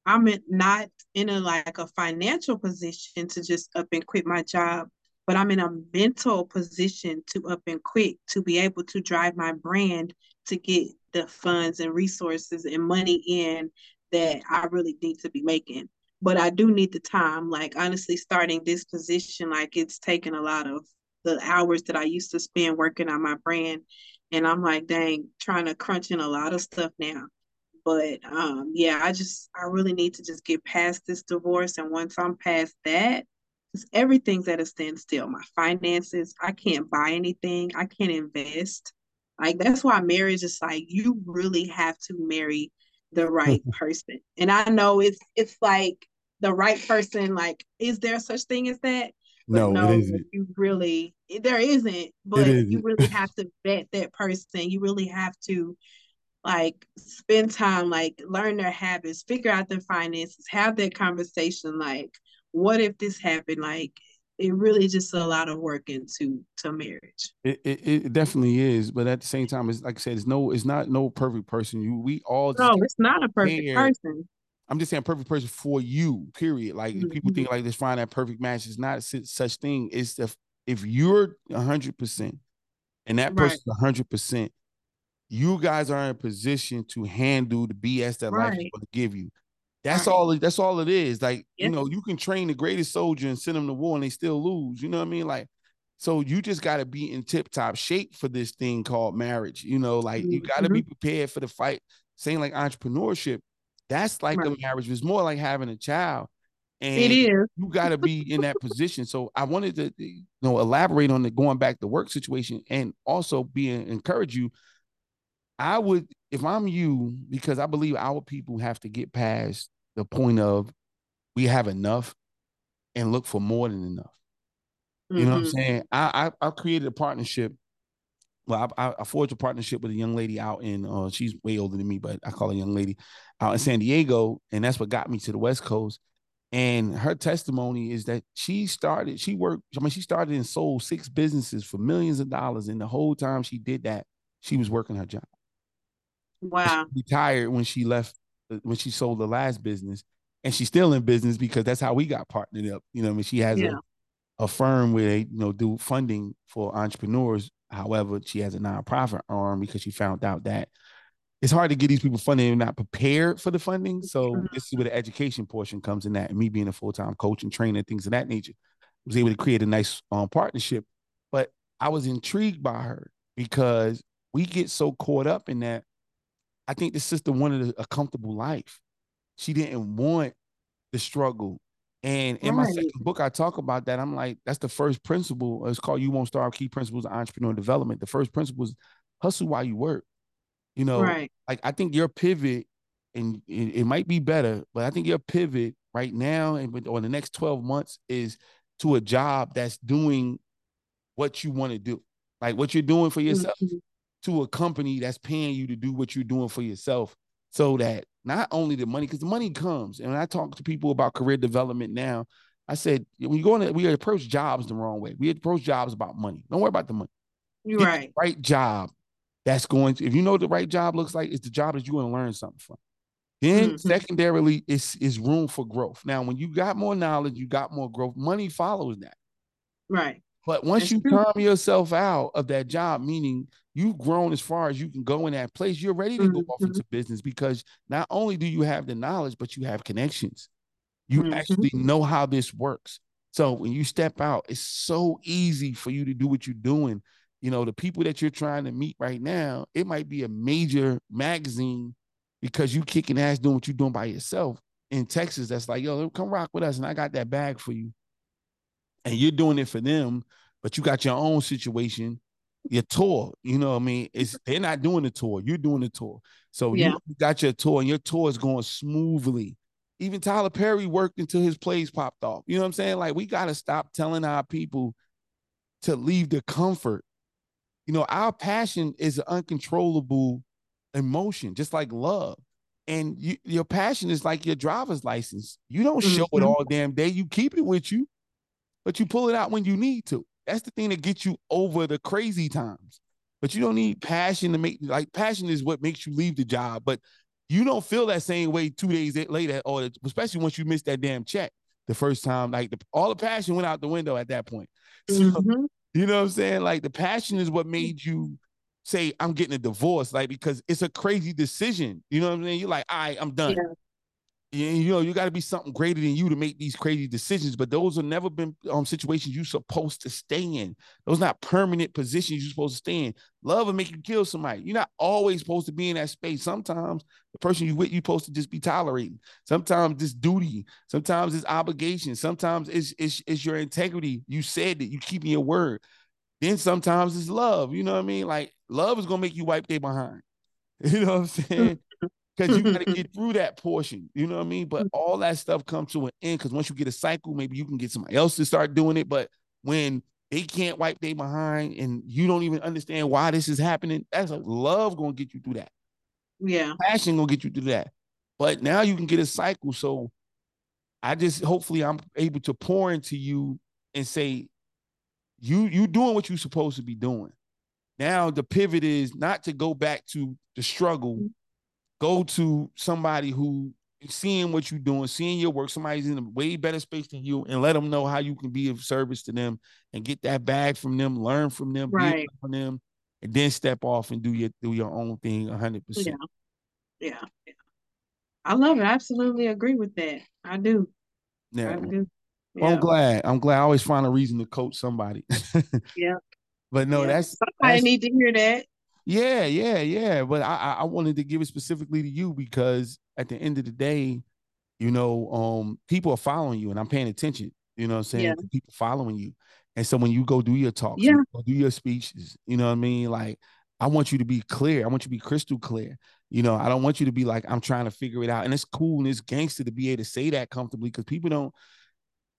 I'm not in a like a financial position to just up and quit my job but I'm in a mental position to up and quit to be able to drive my brand to get the funds and resources and money in that I really need to be making. But I do need the time. Like honestly, starting this position, like it's taken a lot of the hours that I used to spend working on my brand. And I'm like, dang, trying to crunch in a lot of stuff now. But um, yeah, I just I really need to just get past this divorce. And once I'm past that, because everything's at a standstill. My finances, I can't buy anything, I can't invest. Like that's why marriage is like you really have to marry the right person. And I know it's it's like the right person. Like, is there such thing as that? But no, no you really there isn't. But isn't. you really have to vet that person. You really have to like spend time, like learn their habits, figure out their finances, have that conversation. Like, what if this happened? Like it really just a lot of work into to marriage. It, it, it definitely is, but at the same time, it's like I said, it's no, it's not no perfect person. You we all no, it's not a perfect care. person. I'm just saying perfect person for you. Period. Like mm-hmm. people think like this find that perfect match is not such thing. It's if if you're hundred percent and that person's hundred percent, you guys are in a position to handle the BS that right. life is going to give you. That's right. all. That's all it is. Like you know, you can train the greatest soldier and send them to war, and they still lose. You know what I mean? Like So you just got to be in tip top shape for this thing called marriage. You know, like you got to mm-hmm. be prepared for the fight. Saying like entrepreneurship, that's like right. a marriage. It's more like having a child. And it is. You got to be in that position. So I wanted to, you know, elaborate on the going back to work situation and also be encourage you. I would, if I'm you, because I believe our people have to get past the point of we have enough and look for more than enough. You mm-hmm. know what I'm mm-hmm. saying? I, I I created a partnership. Well, I, I forged a partnership with a young lady out in. Uh, she's way older than me, but I call her young lady out in San Diego, and that's what got me to the West Coast. And her testimony is that she started, she worked, I mean, she started and sold six businesses for millions of dollars. And the whole time she did that, she was working her job. Wow. She retired when she left, when she sold the last business. And she's still in business because that's how we got partnered up. You know, I mean, she has yeah. a, a firm where they, you know, do funding for entrepreneurs. However, she has a nonprofit arm because she found out that it's hard to get these people funding and not prepared for the funding. So mm-hmm. this is where the education portion comes in that, and me being a full time coach and trainer, things of that nature, was able to create a nice um, partnership. But I was intrigued by her because we get so caught up in that. I think the sister wanted a, a comfortable life. She didn't want the struggle. And in right. my second book, I talk about that. I'm like, that's the first principle. It's called You Won't Starve Key Principles of Entrepreneur Development. The first principle is hustle while you work. You know, right. like I think your pivot, and it, it, might be better, but I think your pivot right now and or the next 12 months is to a job that's doing what you want to do. Like what you're doing for yourself mm-hmm. To a company that's paying you to do what you're doing for yourself. So that not only the money, because the money comes. And when I talk to people about career development now, I said, when you go in, we approach jobs the wrong way. We approach jobs about money. Don't worry about the money. You're right. right job that's going to, if you know what the right job looks like, it's the job that you're going to learn something from. Then mm-hmm. secondarily, it's is room for growth. Now, when you got more knowledge, you got more growth. Money follows that. Right. But once you calm yourself out of that job, meaning you've grown as far as you can go in that place, you're ready to go off into mm-hmm. business because not only do you have the knowledge, but you have connections. You mm-hmm. actually know how this works. So when you step out, it's so easy for you to do what you're doing you know, the people that you're trying to meet right now, it might be a major magazine because you kicking ass doing what you're doing by yourself in Texas. That's like, yo, come rock with us, and I got that bag for you. And you're doing it for them, but you got your own situation, your tour. You know what I mean? It's they're not doing the tour, you're doing the tour. So yeah. you got your tour, and your tour is going smoothly. Even Tyler Perry worked until his plays popped off. You know what I'm saying? Like we gotta stop telling our people to leave the comfort you know, our passion is an uncontrollable emotion, just like love. And you, your passion is like your driver's license. You don't show mm-hmm. it all damn day. You keep it with you, but you pull it out when you need to. That's the thing that gets you over the crazy times. But you don't need passion to make like passion is what makes you leave the job. But you don't feel that same way two days later, or especially once you miss that damn check the first time. Like the, all the passion went out the window at that point. So, mm-hmm. You know what I'm saying? Like the passion is what mm. made you say, I'm getting a divorce, like because it's a crazy decision. You know what I'm saying? You're like, all right, I'm done. Yeah. You know, you got to be something greater than you to make these crazy decisions. But those have never been um situations you're supposed to stay in. Those not permanent positions you're supposed to stay in. Love will make you kill somebody. You're not always supposed to be in that space. Sometimes the person you with, you're supposed to just be tolerating. Sometimes it's duty. Sometimes it's obligation. Sometimes it's, it's, it's your integrity. You said that you keeping your word. Then sometimes it's love. You know what I mean? Like love is gonna make you wipe their behind. You know what I'm saying? Because you got to get through that portion. You know what I mean? But all that stuff comes to an end because once you get a cycle, maybe you can get somebody else to start doing it. But when they can't wipe their behind and you don't even understand why this is happening, that's like love gonna get you through that. Yeah. Passion gonna get you through that. But now you can get a cycle. So I just hopefully I'm able to pour into you and say, you you doing what you're supposed to be doing. Now the pivot is not to go back to the struggle mm-hmm go to somebody who seeing what you're doing, seeing your work, somebody's in a way better space than you, and let them know how you can be of service to them and get that bag from them, learn from them, right. from them, and then step off and do your do your own thing 100 percent yeah yeah i love it i absolutely agree with that i do yeah I do. Well, I'm glad. I'm glad. I always find a reason to coach somebody. yeah. But no, yeah. that's I need to hear that. Yeah, yeah, yeah. But I, I wanted to give it specifically to you because at the end of the day, you know, um, people are following you and I'm paying attention. You know what I'm saying? Yeah. People following you. And so when you go do your talks, yeah. you do your speeches, you know what I mean? Like, I want you to be clear. I want you to be crystal clear. You know, I don't want you to be like, I'm trying to figure it out. And it's cool and it's gangster to be able to say that comfortably because people don't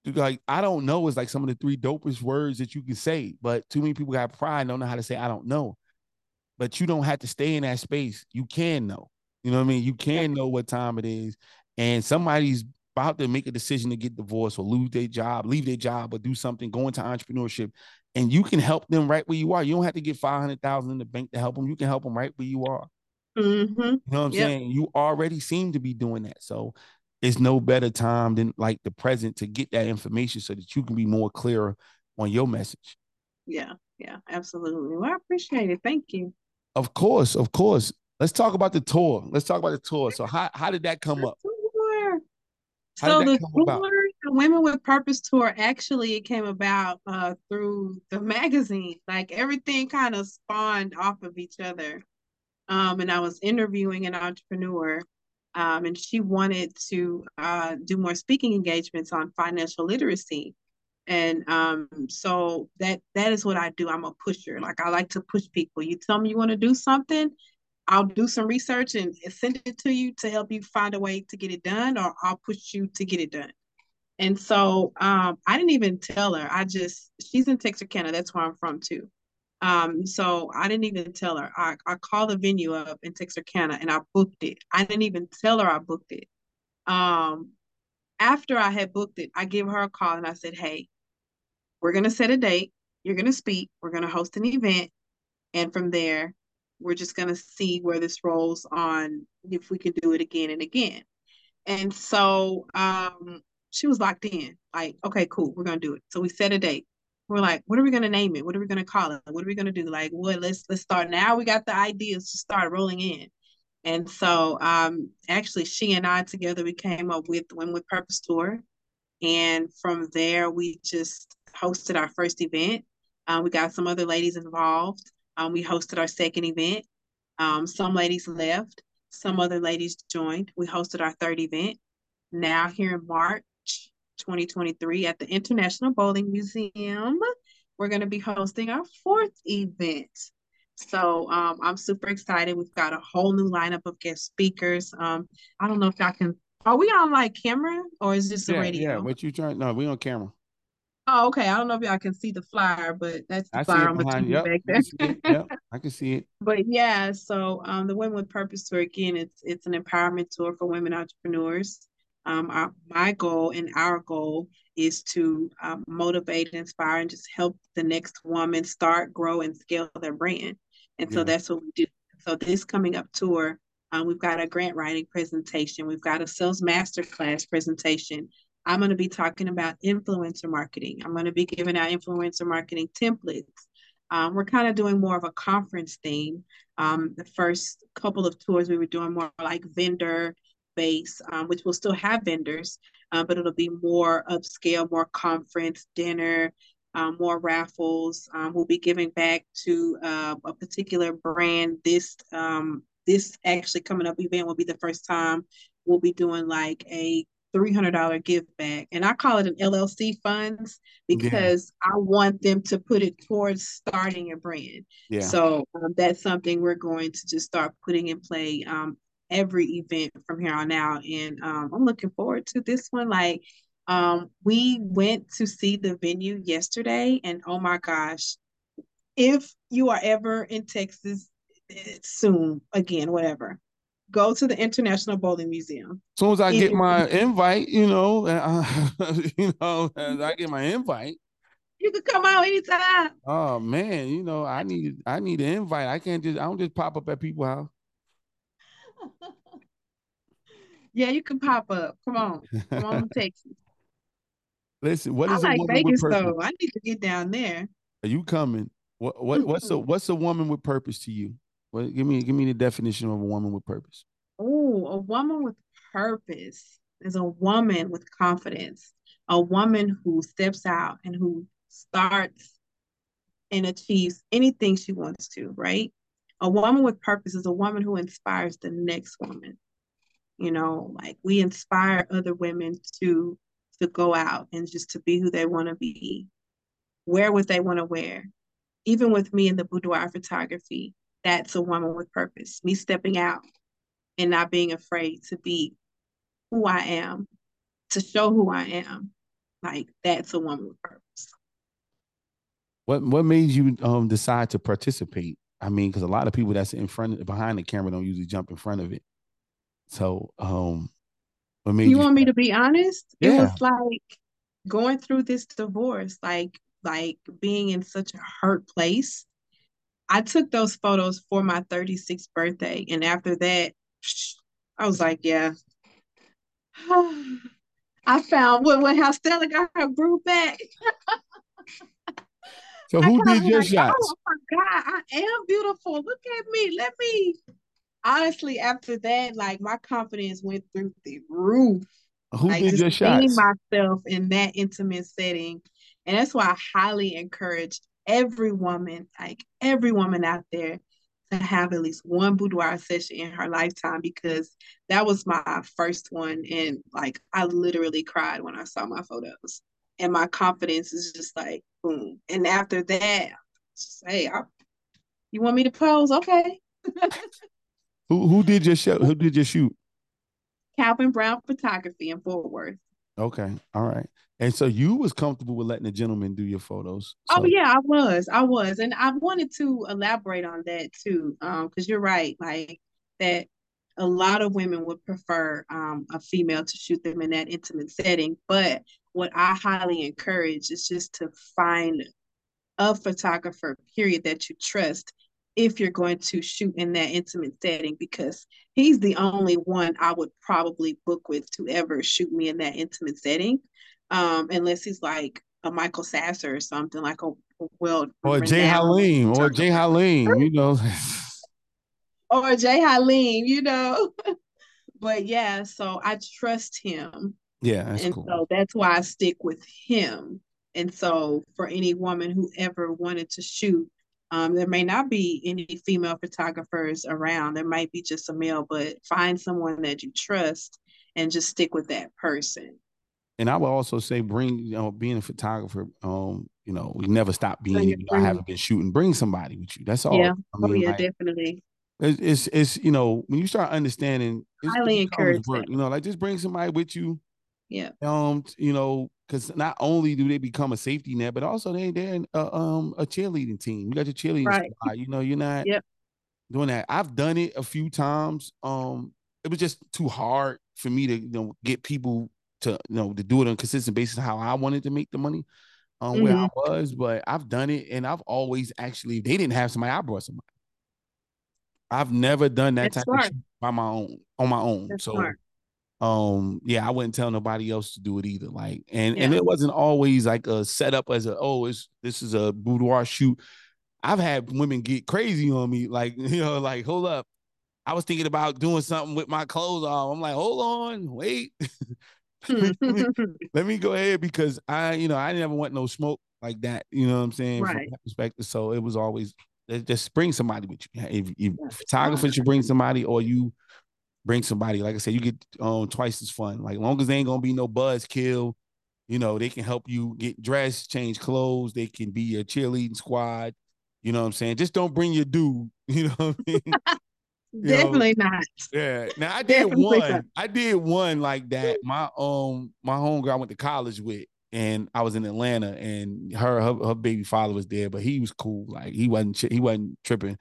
like I don't know is like some of the three dopest words that you can say, but too many people got pride and don't know how to say I don't know. But you don't have to stay in that space. You can know. You know what I mean? You can know what time it is. And somebody's about to make a decision to get divorced or lose their job, leave their job, or do something, go into entrepreneurship. And you can help them right where you are. You don't have to get 500,000 in the bank to help them. You can help them right where you are. Mm-hmm. You know what I'm yep. saying? You already seem to be doing that. So it's no better time than like the present to get that information so that you can be more clear on your message. Yeah, yeah, absolutely. Well, I appreciate it. Thank you. Of course, of course. Let's talk about the tour. Let's talk about the tour. So how how did that come up? so the tour, the Women with Purpose tour, actually it came about uh, through the magazine. Like everything kind of spawned off of each other. Um, and I was interviewing an entrepreneur um, and she wanted to uh, do more speaking engagements on financial literacy. And um, so that that is what I do. I'm a pusher. Like I like to push people. You tell me you want to do something, I'll do some research and send it to you to help you find a way to get it done, or I'll push you to get it done. And so um, I didn't even tell her. I just she's in Texarkana. That's where I'm from too. Um, so I didn't even tell her. I, I called the venue up in Texarkana and I booked it. I didn't even tell her I booked it. Um, after I had booked it, I give her a call and I said, Hey, we're gonna set a date, you're gonna speak, we're gonna host an event, and from there, we're just gonna see where this rolls on if we can do it again and again. And so um she was locked in, like, okay, cool, we're gonna do it. So we set a date we're like, what are we gonna name it? What are we gonna call it? What are we gonna do? Like, what? Let's let's start now. We got the ideas to start rolling in, and so um, actually, she and I together we came up with Women with Purpose tour, and from there we just hosted our first event. Um, we got some other ladies involved. Um, we hosted our second event. Um, some ladies left. Some other ladies joined. We hosted our third event. Now here in March, 2023 at the International Bowling Museum. We're going to be hosting our fourth event. So um, I'm super excited. We've got a whole new lineup of guest speakers. Um, I don't know if y'all can. Are we on like camera or is this yeah, a radio? Yeah, what you trying? No, we on camera. Oh, okay. I don't know if y'all can see the flyer, but that's the I flyer on the yep. back there. yep, I can see it. But yeah, so um, the Women with Purpose tour again, it's it's an empowerment tour for women entrepreneurs. Um, our, my goal and our goal is to um, motivate, inspire, and just help the next woman start, grow, and scale their brand. And so that's what we do. So this coming up tour, um, we've got a grant writing presentation. We've got a sales masterclass presentation. I'm going to be talking about influencer marketing. I'm going to be giving out influencer marketing templates. Um, we're kind of doing more of a conference theme. Um, the first couple of tours, we were doing more like vendor base, um, which will still have vendors, uh, but it'll be more upscale, more conference, dinner, um, more raffles. Um, we'll be giving back to uh, a particular brand. This um, this actually coming up event will be the first time we'll be doing like a $300 give back. And I call it an LLC funds because yeah. I want them to put it towards starting a brand. Yeah. So um, that's something we're going to just start putting in play um, every event from here on out. And um, I'm looking forward to this one. Like, um, we went to see the venue yesterday, and oh my gosh, if you are ever in Texas eh, soon, again, whatever, go to the International Bowling Museum. As soon as I get my invite, you know, uh, you know, as I get my invite. You can come out anytime. Oh man, you know, I need I need an invite. I can't just I don't just pop up at people's house. yeah, you can pop up. Come on. Come on Texas. Listen, what is I like Vegas though. I need to get down there. Are you coming? What what what's a what's a woman with purpose to you? What give me give me the definition of a woman with purpose. Oh, a woman with purpose is a woman with confidence, a woman who steps out and who starts and achieves anything she wants to, right? A woman with purpose is a woman who inspires the next woman. You know, like we inspire other women to to go out and just to be who they want to be, wear what they want to wear. Even with me in the boudoir photography, that's a woman with purpose. Me stepping out and not being afraid to be who I am, to show who I am. Like that's a woman with purpose. What what made you um decide to participate? I mean, because a lot of people that's in front of behind the camera don't usually jump in front of it. So um what made you, you want me to be honest? Yeah. It was like going through this divorce, like like being in such a hurt place. I took those photos for my 36th birthday. And after that, I was like, yeah. I found when, when how Stella got her groove back. so who did your like, oh, shots? Oh my God, I am beautiful. Look at me. Let me honestly, after that, like my confidence went through the roof. Who like, did your shots? myself in that intimate setting. And that's why I highly encourage every woman, like every woman out there, to have at least one boudoir session in her lifetime because that was my first one. And like I literally cried when I saw my photos. And my confidence is just like boom. And after that, just, hey, I, you want me to pose? Okay. who who did your show? Who did your shoot? Calvin Brown Photography in Fort Worth. Okay. All right. And so you was comfortable with letting the gentleman do your photos. So. Oh yeah, I was. I was. And I wanted to elaborate on that too. Um, because you're right, like that a lot of women would prefer um a female to shoot them in that intimate setting. But what I highly encourage is just to find a photographer, period, that you trust if you're going to shoot in that intimate setting because he's the only one I would probably book with to ever shoot me in that intimate setting. Um, unless he's like a Michael Sasser or something like a, a well or Jay Halim or Jay Halim, you know. or Jay Halim, you know. but yeah, so I trust him. Yeah, and cool. so that's why I stick with him. And so for any woman who ever wanted to shoot um, there may not be any female photographers around. There might be just a male, but find someone that you trust and just stick with that person. And I would also say, bring you know, being a photographer. Um, you know, we never stop being. You know, I haven't been shooting. Bring somebody with you. That's all. Yeah. I oh, mean, oh yeah, like, definitely. It's, it's, it's you know when you start understanding. It's, Highly encourage work. You know, like just bring somebody with you. Yeah. Um, you know, because not only do they become a safety net, but also they they're uh, um a cheerleading team. You got your cheerleading right. squad. You know, you're not yep. doing that. I've done it a few times. Um, it was just too hard for me to you know get people to you know to do it on a consistent basis how I wanted to make the money. Um, mm-hmm. where I mm-hmm. was, but I've done it, and I've always actually they didn't have somebody, I brought somebody. I've never done that That's type smart. of shit by my own on my own. That's so smart um yeah i wouldn't tell nobody else to do it either like and yeah. and it wasn't always like a setup as a oh it's this is a boudoir shoot. I've had women get crazy on me like you know like hold up. I was thinking about doing something with my clothes on i'm like hold on wait. Let, me, let, me, go ahead because i you know i never want no smoke like that you know what i'm saying right. from that perspective so it was always just bring somebody with you. If, if photographer should bring somebody or you bring somebody. Like I said, you get um twice as fun. Like long as they ain't gonna be no buzz kill, you know, they can help you get dressed, change clothes. They can be your cheerleading squad. You know what I'm saying? Just don't bring your dude. You know what I mean? Definitely know? not. Yeah. Now I did Definitely one. Not. I did one like that. My um my homegirl I went to college with, and I was in Atlanta, and her her, her baby father was there, but he was cool. Like he wasn't he wasn't tripping.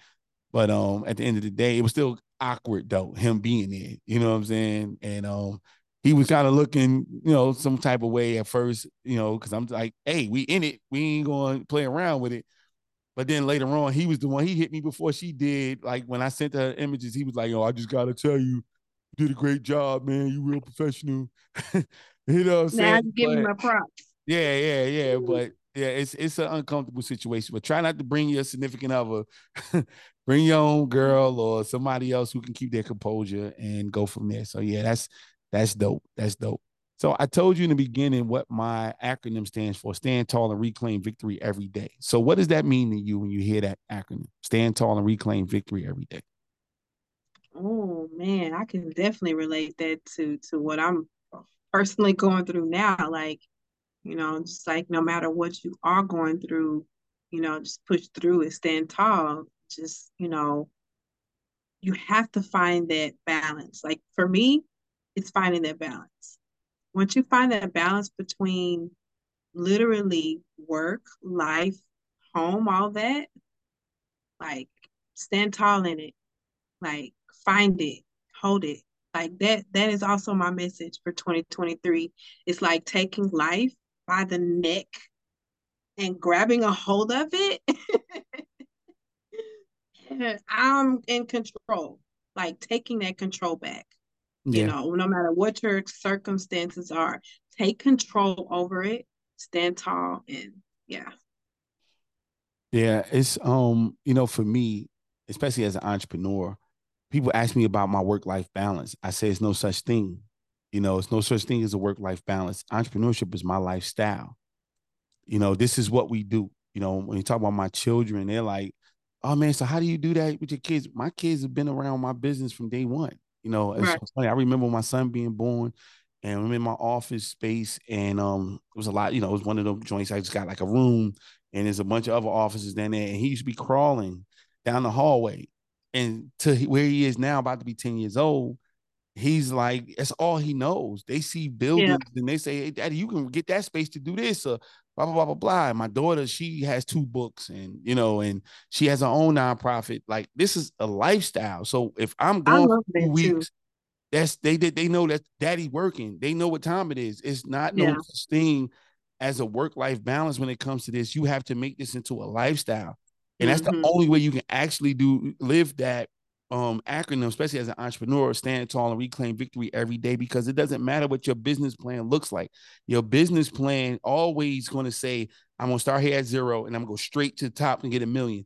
But um, at the end of the day, it was still awkward though, him being there. You know what I'm saying? And um, he was kind of looking, you know, some type of way at first, you know, because I'm like, hey, we in it, we ain't going to play around with it. But then later on, he was the one he hit me before she did. Like when I sent her images, he was like, "Oh, I just gotta tell you, you did a great job, man. You real professional." you know what I'm saying? Now give me my props. Yeah, yeah, yeah. But yeah, it's it's an uncomfortable situation. But try not to bring your significant other bring your own girl or somebody else who can keep their composure and go from there. So yeah, that's that's dope. That's dope. So I told you in the beginning what my acronym stands for: Stand Tall and Reclaim Victory Every Day. So what does that mean to you when you hear that acronym? Stand tall and reclaim victory every day. Oh man, I can definitely relate that to to what I'm personally going through now. Like, you know, just like no matter what you are going through, you know, just push through and stand tall. Just, you know, you have to find that balance. Like for me, it's finding that balance once you find that balance between literally work, life, home, all that, like stand tall in it. Like find it, hold it. Like that that is also my message for 2023. It's like taking life by the neck and grabbing a hold of it. I'm in control. Like taking that control back. Yeah. You know, no matter what your circumstances are, take control over it, stand tall, and yeah. Yeah, it's um, you know, for me, especially as an entrepreneur, people ask me about my work-life balance. I say it's no such thing. You know, it's no such thing as a work-life balance. Entrepreneurship is my lifestyle. You know, this is what we do. You know, when you talk about my children, they're like, oh man, so how do you do that with your kids? My kids have been around my business from day one. You know, it's right. funny. I remember my son being born, and I'm in my office space, and um, it was a lot. You know, it was one of those joints. I just got like a room, and there's a bunch of other offices down there, and he used to be crawling down the hallway, and to where he is now, about to be ten years old. He's like, that's all he knows. They see buildings yeah. and they say, Hey, Daddy, you can get that space to do this. Or blah blah blah blah blah. And my daughter, she has two books, and you know, and she has her own nonprofit. Like this is a lifestyle. So if I'm going two weeks, too. that's they did they know that daddy working. They know what time it is. It's not yeah. no such thing as a work life balance when it comes to this. You have to make this into a lifestyle, and that's mm-hmm. the only way you can actually do live that um acronym, especially as an entrepreneur, stand tall and reclaim victory every day because it doesn't matter what your business plan looks like. Your business plan always going to say, I'm gonna start here at zero and I'm gonna go straight to the top and get a million.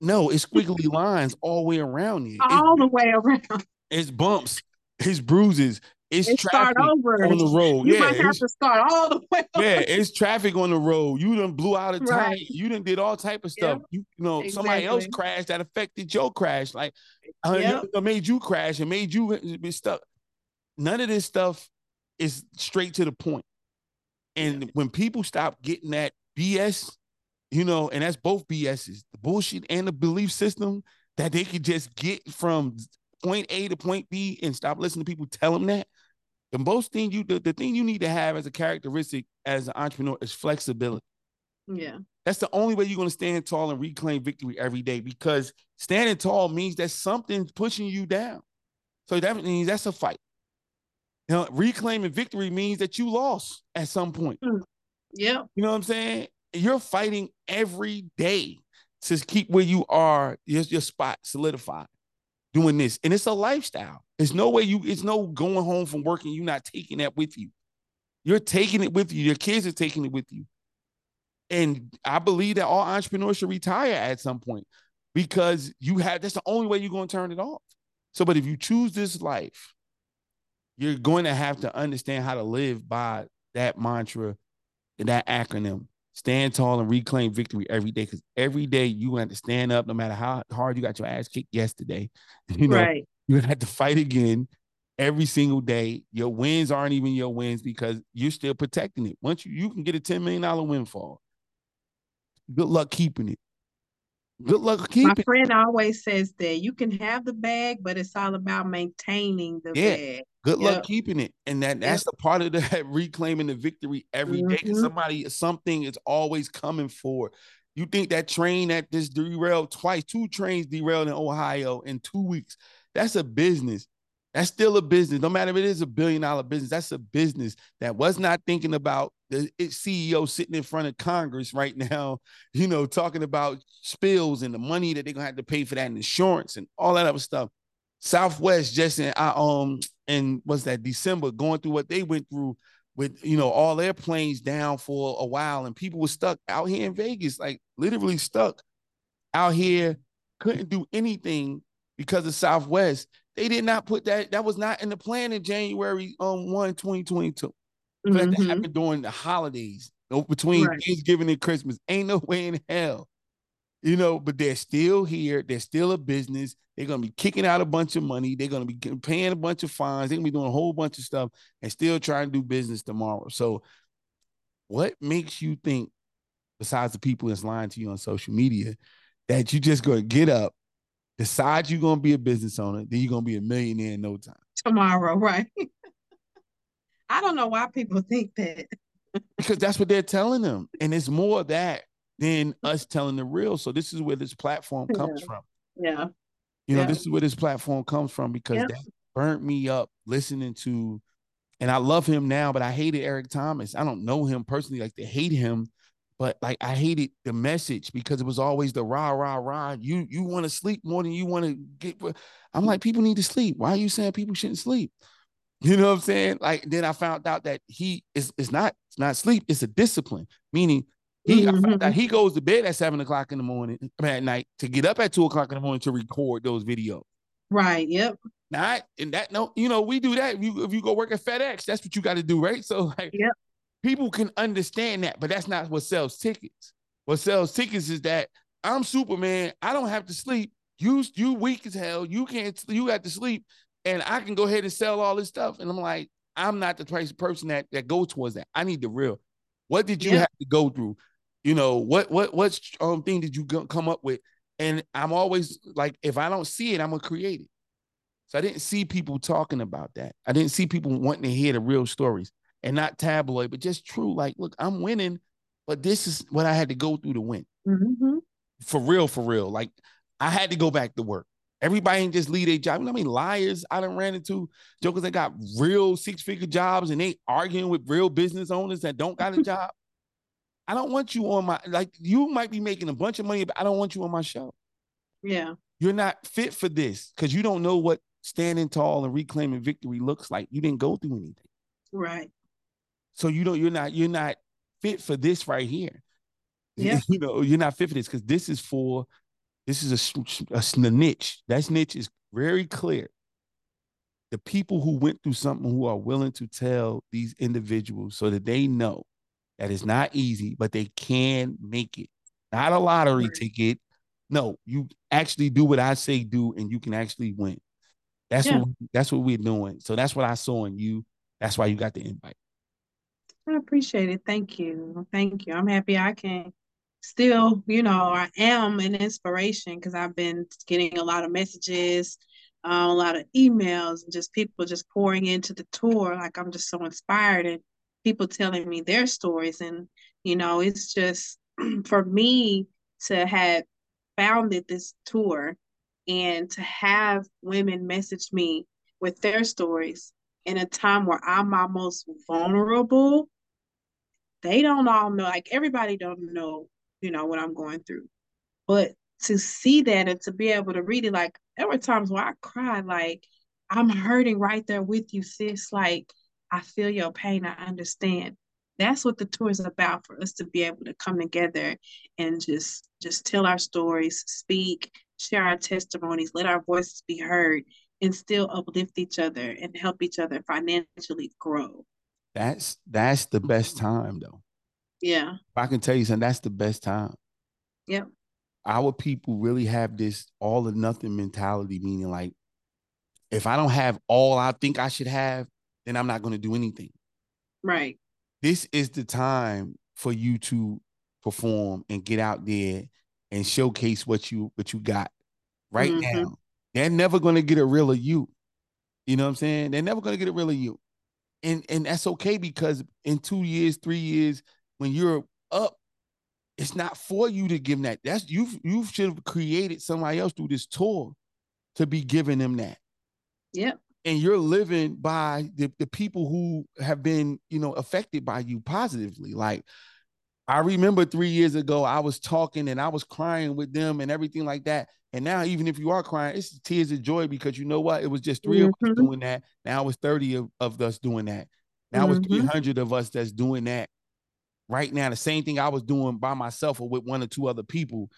No, it's squiggly lines all the way around it. All it's, the way around. It's bumps, it's bruises, it's and traffic on the road. You yeah, might have to start all the way. Over. Yeah, it's traffic on the road. You done blew out a tire. Right. You done did all type of stuff. Yep. You, you, know, exactly. somebody else crashed that affected your crash. Like, uh, made you crash and made you be stuck. None of this stuff is straight to the point. And when people stop getting that BS, you know, and that's both BSs, the bullshit and the belief system that they could just get from point A to point B and stop listening to people tell them that the most thing you the, the thing you need to have as a characteristic as an entrepreneur is flexibility. Yeah. That's the only way you're going to stand tall and reclaim victory every day because standing tall means that something's pushing you down. So that means that's a fight. You know, reclaiming victory means that you lost at some point. Mm. Yeah. You know what I'm saying? You're fighting every day to keep where you are, your, your spot solidified doing this. And it's a lifestyle. There's no way you, it's no going home from work and you not taking that with you. You're taking it with you. Your kids are taking it with you. And I believe that all entrepreneurs should retire at some point because you have that's the only way you're going to turn it off. So, but if you choose this life, you're going to have to understand how to live by that mantra and that acronym stand tall and reclaim victory every day because every day you have to stand up no matter how hard you got your ass kicked yesterday you know right. You have to fight again every single day your wins aren't even your wins because you're still protecting it once you, you can get a $10 million windfall good luck keeping it good luck keeping it. my friend always says that you can have the bag but it's all about maintaining the yeah. bag Good yep. luck keeping it. And that that's yep. the part of that reclaiming the victory every day. mm-hmm. Somebody, something is always coming forward. You think that train that just derailed twice, two trains derailed in Ohio in two weeks. That's a business. That's still a business. No matter if it is a billion dollar business, that's a business that was not thinking about the CEO sitting in front of Congress right now, you know, talking about spills and the money that they're gonna have to pay for that and insurance and all that other stuff. Southwest just in I um and was that December going through what they went through with you know all their planes down for a while and people were stuck out here in Vegas like literally stuck out here couldn't do anything because of Southwest they did not put that that was not in the plan in January um 1 2022 For that to Mhm. happen during the holidays, no, between Right. Thanksgiving and Christmas, ain't no way in hell. You know, but they're still here. They're still a business. They're gonna be kicking out a bunch of money. They're gonna be paying a bunch of fines. They're gonna be doing a whole bunch of stuff and still trying to do business tomorrow. So, what makes you think, besides the people that's lying to you on social media, that you just gonna get up, decide you're gonna be a business owner, then you're gonna be a millionaire in no time? Tomorrow, right? I don't know why people think that. because that's what they're telling them. And it's more of that than us telling the real. So this is where this platform comes Yeah. from. Yeah. You know, Yeah. this is where this platform comes from because Yep. that burnt me up listening to, and I love him now, but I hated Eric Thomas. I don't know him personally, like to hate him, but like I hated the message because it was always the rah, rah, rah. You you want to sleep more than you want to get. I'm like, people need to sleep. Why are you saying people shouldn't sleep? You know what I'm saying? Like then I found out that he is it's not it's not sleep, it's a discipline. Meaning he I found out Mhm. he goes to bed at seven o'clock in the morning I mean, at night to get up at two o'clock in the morning to record those videos. Right. Yep. Not and that no, you know, we do that. If you if you go work at FedEx, that's what you got to do, right? So like Yep. People can understand that, but that's not what sells tickets. What sells tickets is that I'm Superman. I don't have to sleep. You you weak as hell. You can't. You got to sleep, and I can go ahead and sell all this stuff. And I'm like, I'm not the type of person that that goes towards that. I need the real. What did you Yeah. have to go through? You know what what what um thing did you come up with? And I'm always like, if I don't see it, I'm gonna create it. So I didn't see people talking about that. I didn't see people wanting to hear the real stories and not tabloid, but just true. Like, look, I'm winning, but this is what I had to go through to win. hmm For real, for real. Like, I had to go back to work. Everybody ain't just leave their job. You know how many liars I done ran into? Jokers that got real six figure jobs and they arguing with real business owners that don't got a job. I don't want you on my like you might be making a bunch of money, but I don't want you on my show. Yeah. You're not fit for this because you don't know what standing tall and reclaiming victory looks like. You didn't go through anything. Right. So you don't you're not you're not fit for this right here. Yeah. You know, you're not fit for this because this is for this is a a niche. That niche is very clear. The people who went through something who are willing to tell these individuals so that they know that it's not easy, but they can make it. Not a lottery ticket. No, you actually do what I say do, and you can actually win. That's Yeah. what that's what we're doing. So that's what I saw in you. That's why you got the invite. I appreciate it. Thank you. Thank you. I'm happy I can still, you know, I am an inspiration because I've been getting a lot of messages, uh, a lot of emails, and just people just pouring into the tour. Like I'm just so inspired and people telling me their stories. And, you know, it's just for me to have founded this tour and to have women message me with their stories in a time where I'm my most vulnerable, they don't all know, like everybody don't know, you know, what I'm going through. But to see that and to be able to read it, like there were times where I cried, like, I'm hurting right there with you, sis. Like, I feel your pain, I understand. That's what the tour is about for us to be able to come together and just just tell our stories, speak, share our testimonies, let our voices be heard, and still uplift each other and help each other financially grow. That's that's the best time though. Yeah. If I can tell you something, that's the best time. Yep. Our people really have this all or nothing mentality, meaning like, if I don't have all I think I should have, then I'm not going to do anything. Right. This is the time for you to perform and get out there and showcase what you what you got right Mhm. now. They're never going to get a real of you. You know what I'm saying? They're never going to get a real of you. And and that's okay because in 2 years, 3 years when you're up it's not for you to give them that. That's you. You should have created somebody else through this tour to be giving them that. Yep. And you're living by the, the people who have been, you know, affected by you positively. Like I remember three years ago, I was talking and I was crying with them and everything like that. And now, even if you are crying, it's tears of joy because you know what? It was just 3 of us Mhm. doing that. Now it's 30 of, of us doing that. Now it's Mhm. 300 of us that's doing that right now. The same thing I was doing by myself or with one or two other people.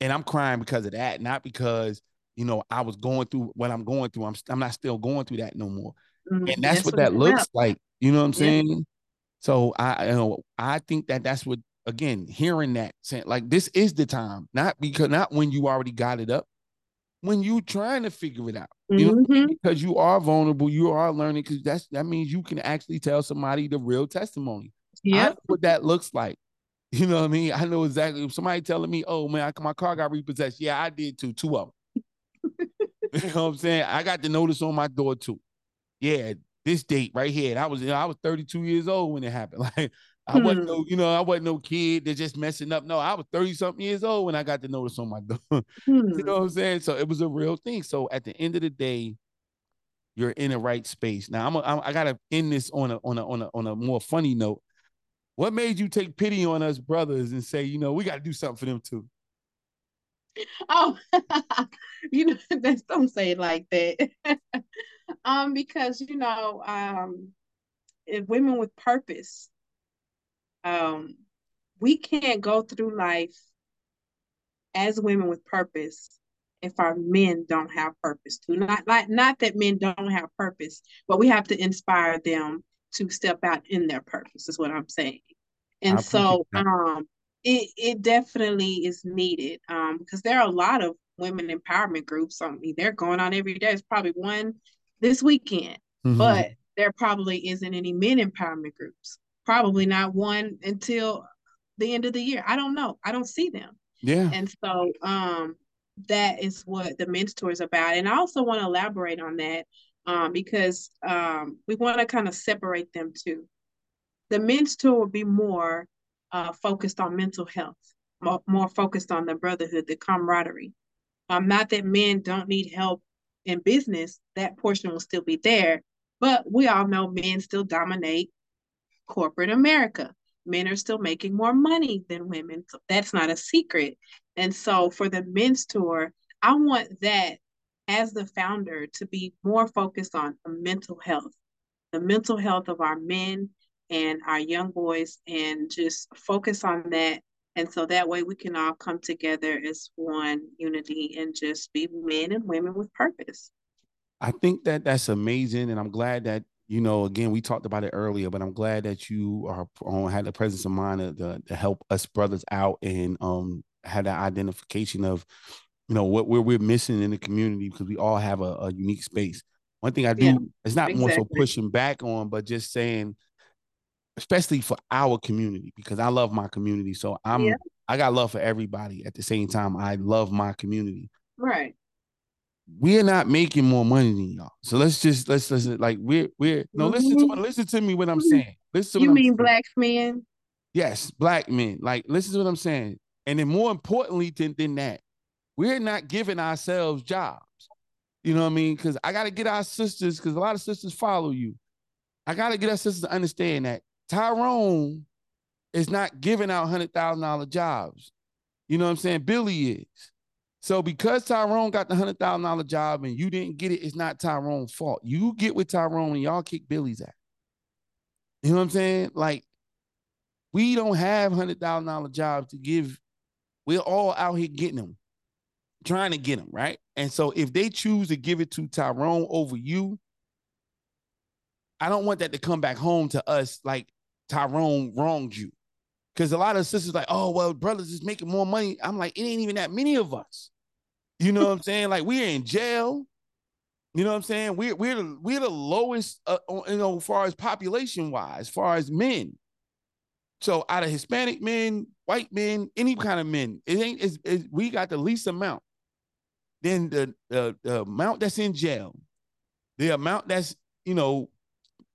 And I'm crying because of that, not because, you know, I was going through what I'm going through. I'm, I'm not still going through that no more. Mhm. And that's, what, it's that looks about. like. You know what I'm Yeah. saying? So I you know I think that that's what again hearing that saying like this is the time not because not when you already got it up when you trying to figure it out you know Mhm. because you are vulnerable you are learning because that's that means you can actually tell somebody the real testimony. Yeah what that looks like you know what I mean? I know exactly somebody telling me oh man I, my car got repossessed yeah I did too two of them you know what I'm saying? I got the notice on my door too. Yeah this date right here I was you know, I was 32 years old when it happened like I wasn't Hmm. no, you know, I wasn't no kid that just messing up. No, I was 30 something years old when I got the notice on my door. you Hmm. know what I'm saying? So it was a real thing. So at the end of the day, you're in the right space. Now I'm, a, I'm I gotta end this on a on a on a on a more funny note. What made you take pity on us brothers and say, you know, we got to do something for them too? Oh, you know, that's, don't say it like that. um, because you know, um, if women with purpose, um, we can't go through life as women with purpose if our men don't have purpose too. Not like not that men don't have purpose, but we have to inspire them to step out in their purpose, is what I'm saying. And so um it it definitely is needed um because there are a lot of women empowerment groups. I mean, they're going on every day. It's probably one this weekend, Mhm. but there probably isn't any men empowerment groups. Probably not one until the end of the year. I don't know. I don't see them. yeah, And so um that is what the men's tour is about. And I also want to elaborate on that um because um we want to kind of separate them too. The men's tour will be more uh focused on mental health, more, more focused on the brotherhood, the camaraderie. Um not that men don't need help in business, that portion will still be there, but we all know men still dominate corporate America. Men are still making more money than women. So that's not a secret. And so for the men's tour, I want that as the founder to be more focused on the mental health, the mental health of our men and our young boys, and just focus on that. And so that way we can all come together as one unity and just be men and women with purpose. I think that that's amazing, and I'm glad that you know. Again, we talked about it earlier, but I'm glad that you are um, had the presence of mind to, to, to help us brothers out and um had that identification of you know what where we're missing in the community because we all have a, a unique space. One thing I do Yeah, is not more so pushing back on, but just saying, especially for our community, because I love my community. So I'm Yeah. I got love for everybody. At the same time, I love my community Right. We're not making more money than y'all. So let's just let's listen. Like we're we're no listen to Mhm. listen to me what I'm saying. Listen to You I'm mean saying. black men? Yes, black men. Like listen to what I'm saying. And then more importantly than, than that, we're not giving ourselves jobs. You know what I mean? Because I got to get our sisters, because a lot of sisters follow you. I got to get our sisters to understand that Tyrone is not giving out hundred thousand dollar jobs. You know what I'm saying? Billy is. So because Tyrone got the hundred thousand dollar job and you didn't get it, it's not Tyrone's fault. You get with Tyrone and y'all kick Billy's ass. You know what I'm saying? Like we don't have hundred thousand dollar jobs to give. We're all out here getting them, trying to get them right. And so if they choose to give it to Tyrone over you, I don't want that to come back home to us like Tyrone wronged you. Because a lot of sisters like, oh well, brothers is making more money. I'm like, it ain't even that many of us. You know what I'm saying? Like we're in jail. You know what I'm saying? We're we're the, we're the lowest, uh, you know, far as population wise, far as men. So out of Hispanic men, white men, any kind of men, it ain't. It's, it's, we got the least amount. Then the, the the amount that's in jail, the amount that's you know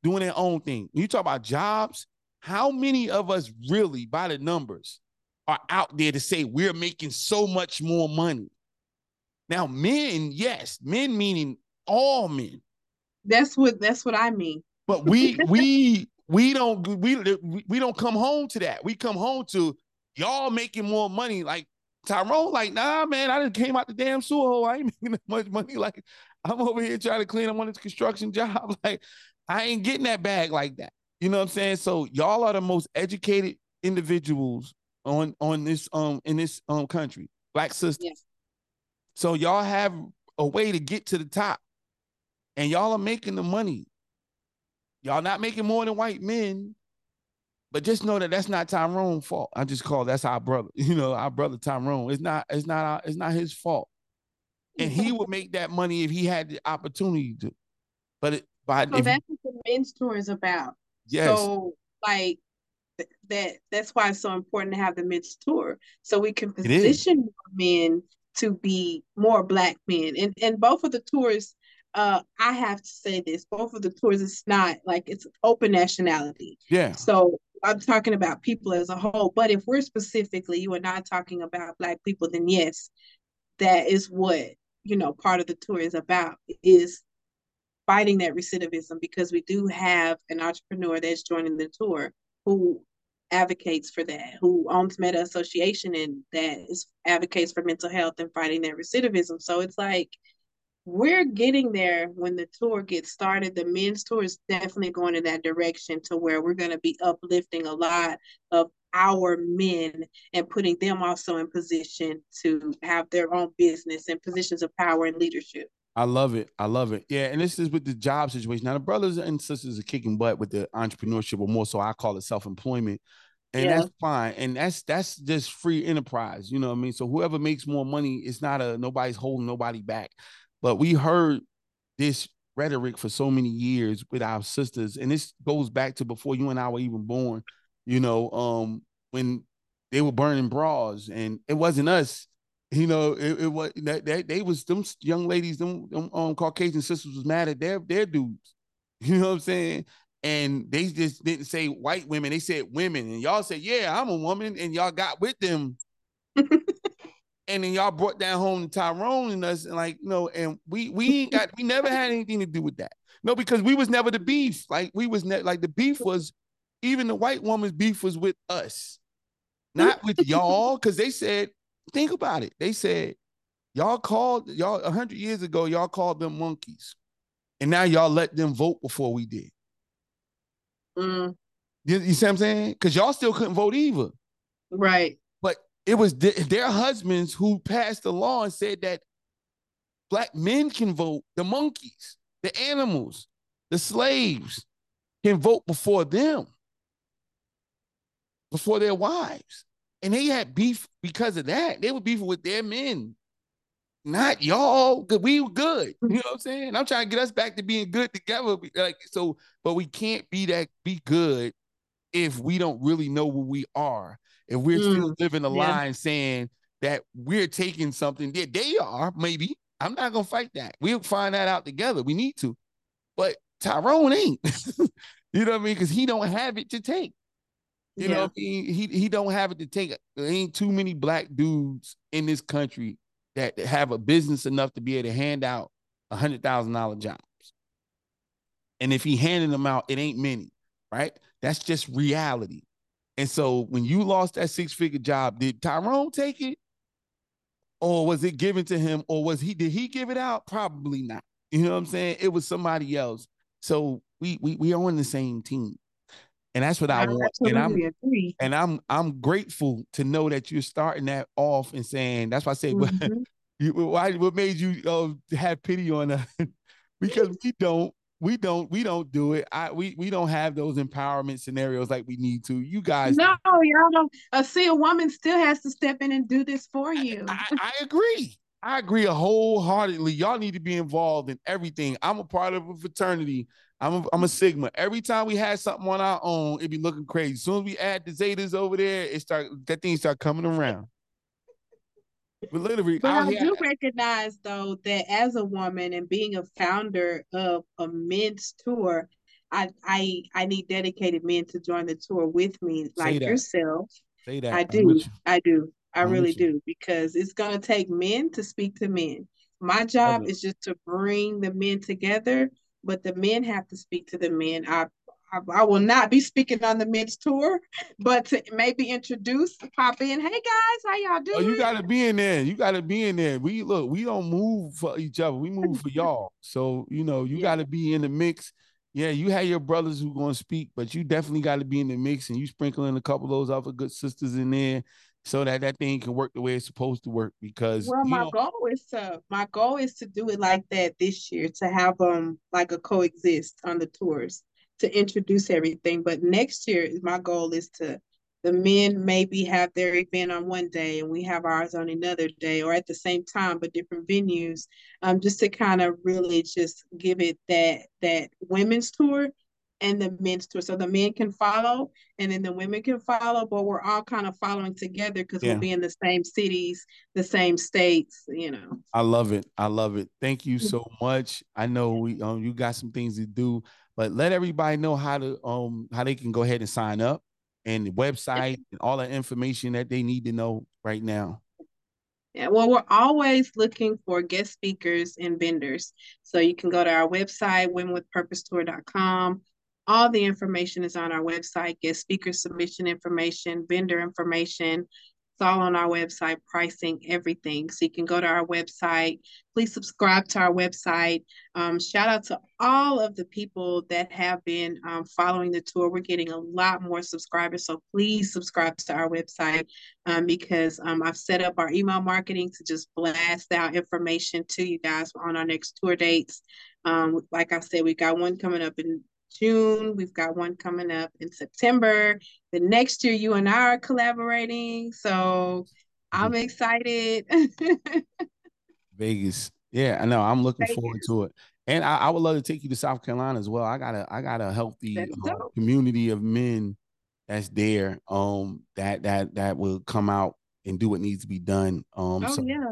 doing their own thing. You talk about jobs, how many of us really, by the numbers, are out there to say we're making so much more money? Now, men, yes, men meaning all men, That's what that's what I mean. but we we we don't we we don't come home to that. We come home to y'all making more money. Like Tyrone, like nah, man, I just came out the damn sewer hole. I ain't making that much money. Like I'm over here trying to clean up one of this construction job. Like I ain't getting that bag like that. You know what I'm saying? So y'all are the most educated individuals on on this um in this um country, black sisters. So y'all have a way to get to the top, and y'all are making the money. Y'all not making more than white men, But just know that that's not Tyrone's fault. I just call that's our brother. You know, our brother Tyrone. It's not. It's not. Our, it's not his fault. And he would make that money if he had the opportunity to. But it, by so that's what the men's tour is about. Yes. So like that that's why it's so important to have the men's tour so we can position men to be more black men. And and both of the tours uh i have to say this both of the tours it's not like it's open nationality. Yeah. So i'm talking about people as a whole but if we're specifically you are not talking about black people then yes that is what you know part of the tour is about is fighting that recidivism because we do have an entrepreneur that's joining the tour who advocates for that, who owns Meta Association and that is advocates for mental health and fighting that recidivism. So it's like we're getting there when the tour gets started. The men's tour is definitely going in that direction to where we're going to be uplifting a lot of our men and putting them also in position to have their own business and positions of power and leadership. I love it. I love it. Yeah. And this is with the job situation. Now, the brothers and sisters are kicking butt with the entrepreneurship, or more so I call it self-employment. And yeah. that's fine. And that's that's just free enterprise. You know what I mean? So whoever makes more money, it's not a nobody's holding nobody back. But we heard this rhetoric for so many years with our sisters, and this goes back to before you and I were even born, you know, um, when they were burning bras, and it wasn't us you know, it, it was that they, they was them young ladies, them, them um, Caucasian sisters was mad at their their dudes. You know what I'm saying? And they just didn't say white women, they said women. And y'all said, Yeah, I'm a woman, and y'all got with them. and then y'all brought that home to Tyrone and us, and like, you know, and we we ain't got we never had anything to do with that. No, because we was never the beef. Like we was ne- like the beef was even the white woman's beef was with us, not with y'all, because they said Think about it. They said, y'all called, y'all, 100 years ago, y'all called them monkeys. And now y'all let them vote before we did. Mm. You, you see what I'm saying? Because y'all still couldn't vote either. Right. But it was th- their husbands who passed the law and said that black men can vote, the monkeys, the animals, the slaves can vote before them, before their wives. And they had beef because of that. They were beefing with their men, not y'all. Cause We were good. You know what I'm saying? I'm trying to get us back to being good together. Like so, but we can't be that be good if we don't really know who we are. If we're mm, still living a yeah. line saying that we're taking something that they are, maybe. I'm not gonna fight that. We'll find that out together. We need to. But Tyrone ain't. you know what I mean? Because he don't have it to take. You yeah. know, he, he he don't have it to take. There ain't too many black dudes in this country that have a business enough to be able to hand out a hundred thousand dollar jobs. And if he handed them out, it ain't many, right? That's just reality. And so when you lost that six figure job, did Tyrone take it? Or was it given to him? Or was he did he give it out? Probably not. You know what I'm saying? It was somebody else. So we we we are on the same team. And that's what I, I want. And I'm agree. and I'm I'm grateful to know that you're starting that off and saying that's why I say mm-hmm. you, why what made you uh, have pity on us because we don't we don't we don't do it. I we we don't have those empowerment scenarios like we need to. You guys No, y'all don't uh, see a woman still has to step in and do this for you. I, I, I agree. I agree wholeheartedly. Y'all need to be involved in everything. I'm a part of a fraternity I'm a, I'm a Sigma. Every time we had something on our own, it'd be looking crazy. As soon as we add the Zetas over there, it start that thing start coming around. But literally, but I do recognize though that as a woman and being a founder of a men's tour, I I I need dedicated men to join the tour with me, like yourself. Say that. I do. I do. I I'm really do because it's gonna take men to speak to men. My job is just to bring the men together but the men have to speak to the men. I, I, I will not be speaking on the men's tour, but to maybe introduce, pop in. Hey guys, how y'all doing? Oh, you gotta be in there. You gotta be in there. We look, we don't move for each other. We move for y'all. So you know, you yeah. gotta be in the mix. Yeah, you have your brothers who gonna speak, but you definitely got to be in the mix, and you sprinkle in a couple of those other good sisters in there so that that thing can work the way it's supposed to work because well my know, goal is to my goal is to do it like that this year to have um like a coexist on the tours to introduce everything. But next year, my goal is to the men maybe have their event on one day and we have ours on another day or at the same time but different venues um, just to kind of really just give it that that women's tour and the men's tour so the men can follow and then the women can follow but we're all kind of following together because yeah. we'll be in the same cities the same states you know i love it i love it thank you so much i know we um you got some things to do but let everybody know how to um how they can go ahead and sign up and the website and all the information that they need to know right now? Yeah, well, we're always looking for guest speakers and vendors. So you can go to our website, womenwithpurposetour.com. All the information is on our website, guest speaker submission information, vendor information, it's all on our website, pricing, everything. So you can go to our website. Please subscribe to our website. Um, shout out to all of the people that have been um, following the tour. We're getting a lot more subscribers. So please subscribe to our website um, because um, I've set up our email marketing to just blast out information to you guys on our next tour dates. Um, like I said, we got one coming up in June. We've got one coming up in September. The next year, you and I are collaborating. So I'm excited. Vegas. Yeah, I know. I'm looking Vegas. forward to it. And I, I, would love to take you to South Carolina as well. I got a I got a healthy uh, community of men that's there um that that that will come out and do what needs to be done. Um oh, so, yeah.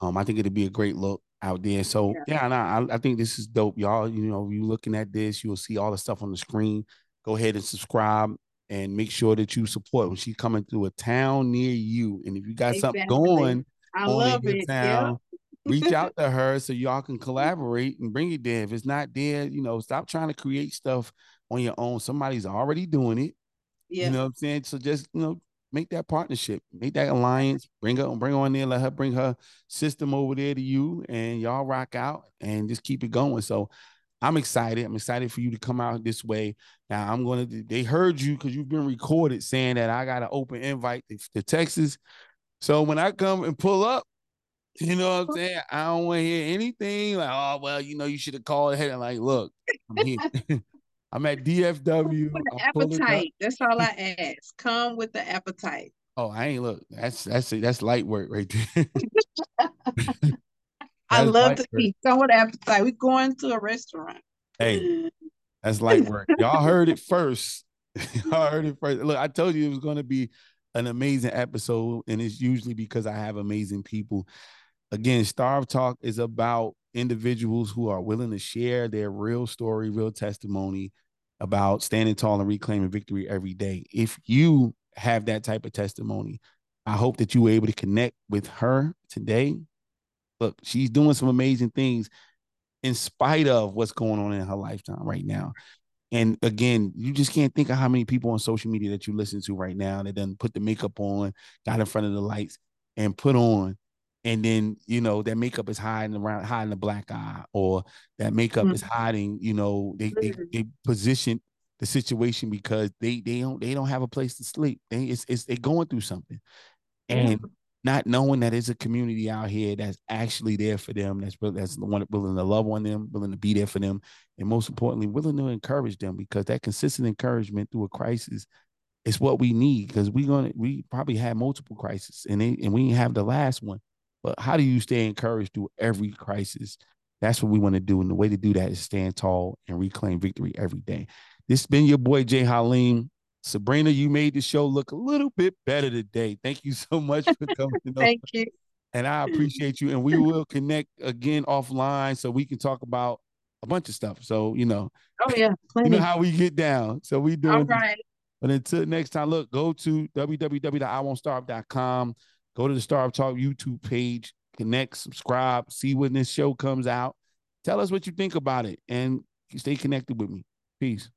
Um I think it'd be a great look out there. So yeah, yeah I, I think this is dope, y'all. You know, you looking at this, you'll see all the stuff on the screen. Go ahead and subscribe and make sure that you support when she's coming through a town near you. And if you got exactly. something going I on in your town, reach out to her so y'all can mm-hmm. collaborate and bring it there. If it's not there, you know, stop trying to create stuff on your own. Somebody's already doing it. Yeah. You know what I'm saying? So just, you know, make that partnership, make that alliance, bring her, bring her on there, let her bring her system over there to you, and y'all rock out and just keep it going. So I'm excited. I'm excited for you to come out this way. Now I'm gonna. They heard you because you've been recorded saying that I got an open invite to, to Texas. So when I come and pull up, you know what I'm saying? I don't want to hear anything like, oh well, you know, you should have called ahead and like, look, I'm here. I'm at DFW. appetite. That's all I ask. Come with the appetite. Oh, I ain't look. That's that's that's light work right there. I love to work. eat. Come with appetite. We going to a restaurant. Hey, that's light work. Y'all heard it first. Y'all heard it first. Look, I told you it was going to be an amazing episode, and it's usually because I have amazing people. Again, Starve Talk is about individuals who are willing to share their real story, real testimony, about standing tall and reclaiming victory every day. If you have that type of testimony, I hope that you were able to connect with her today. Look, she's doing some amazing things in spite of what's going on in her lifetime right now. And again, you just can't think of how many people on social media that you listen to right now that then put the makeup on, got in front of the lights, and put on and then you know that makeup is hiding around hiding the black eye or that makeup mm-hmm. is hiding you know they, they they position the situation because they they don't they don't have a place to sleep. They it's, it's they're going through something. And not knowing that there's a community out here that's actually there for them that's that's the one willing to love on them willing to be there for them and most importantly willing to encourage them because that consistent encouragement through a crisis is what we need because we're gonna we probably had multiple crises and they, and we didn't have the last one but how do you stay encouraged through every crisis? That's what we want to do. And the way to do that is stand tall and reclaim victory every day. This has been your boy, Jay Halim. Sabrina, you made the show look a little bit better today. Thank you so much for coming. Thank you. And I appreciate you. And we will connect again offline so we can talk about a bunch of stuff. So, you know, oh, yeah, plenty. you know how we get down. So we do. All right. But until next time, look, go to www.iwon'tstarve.com. Go to the Starve Talk YouTube page, connect, subscribe, see when this show comes out. Tell us what you think about it and stay connected with me. Peace.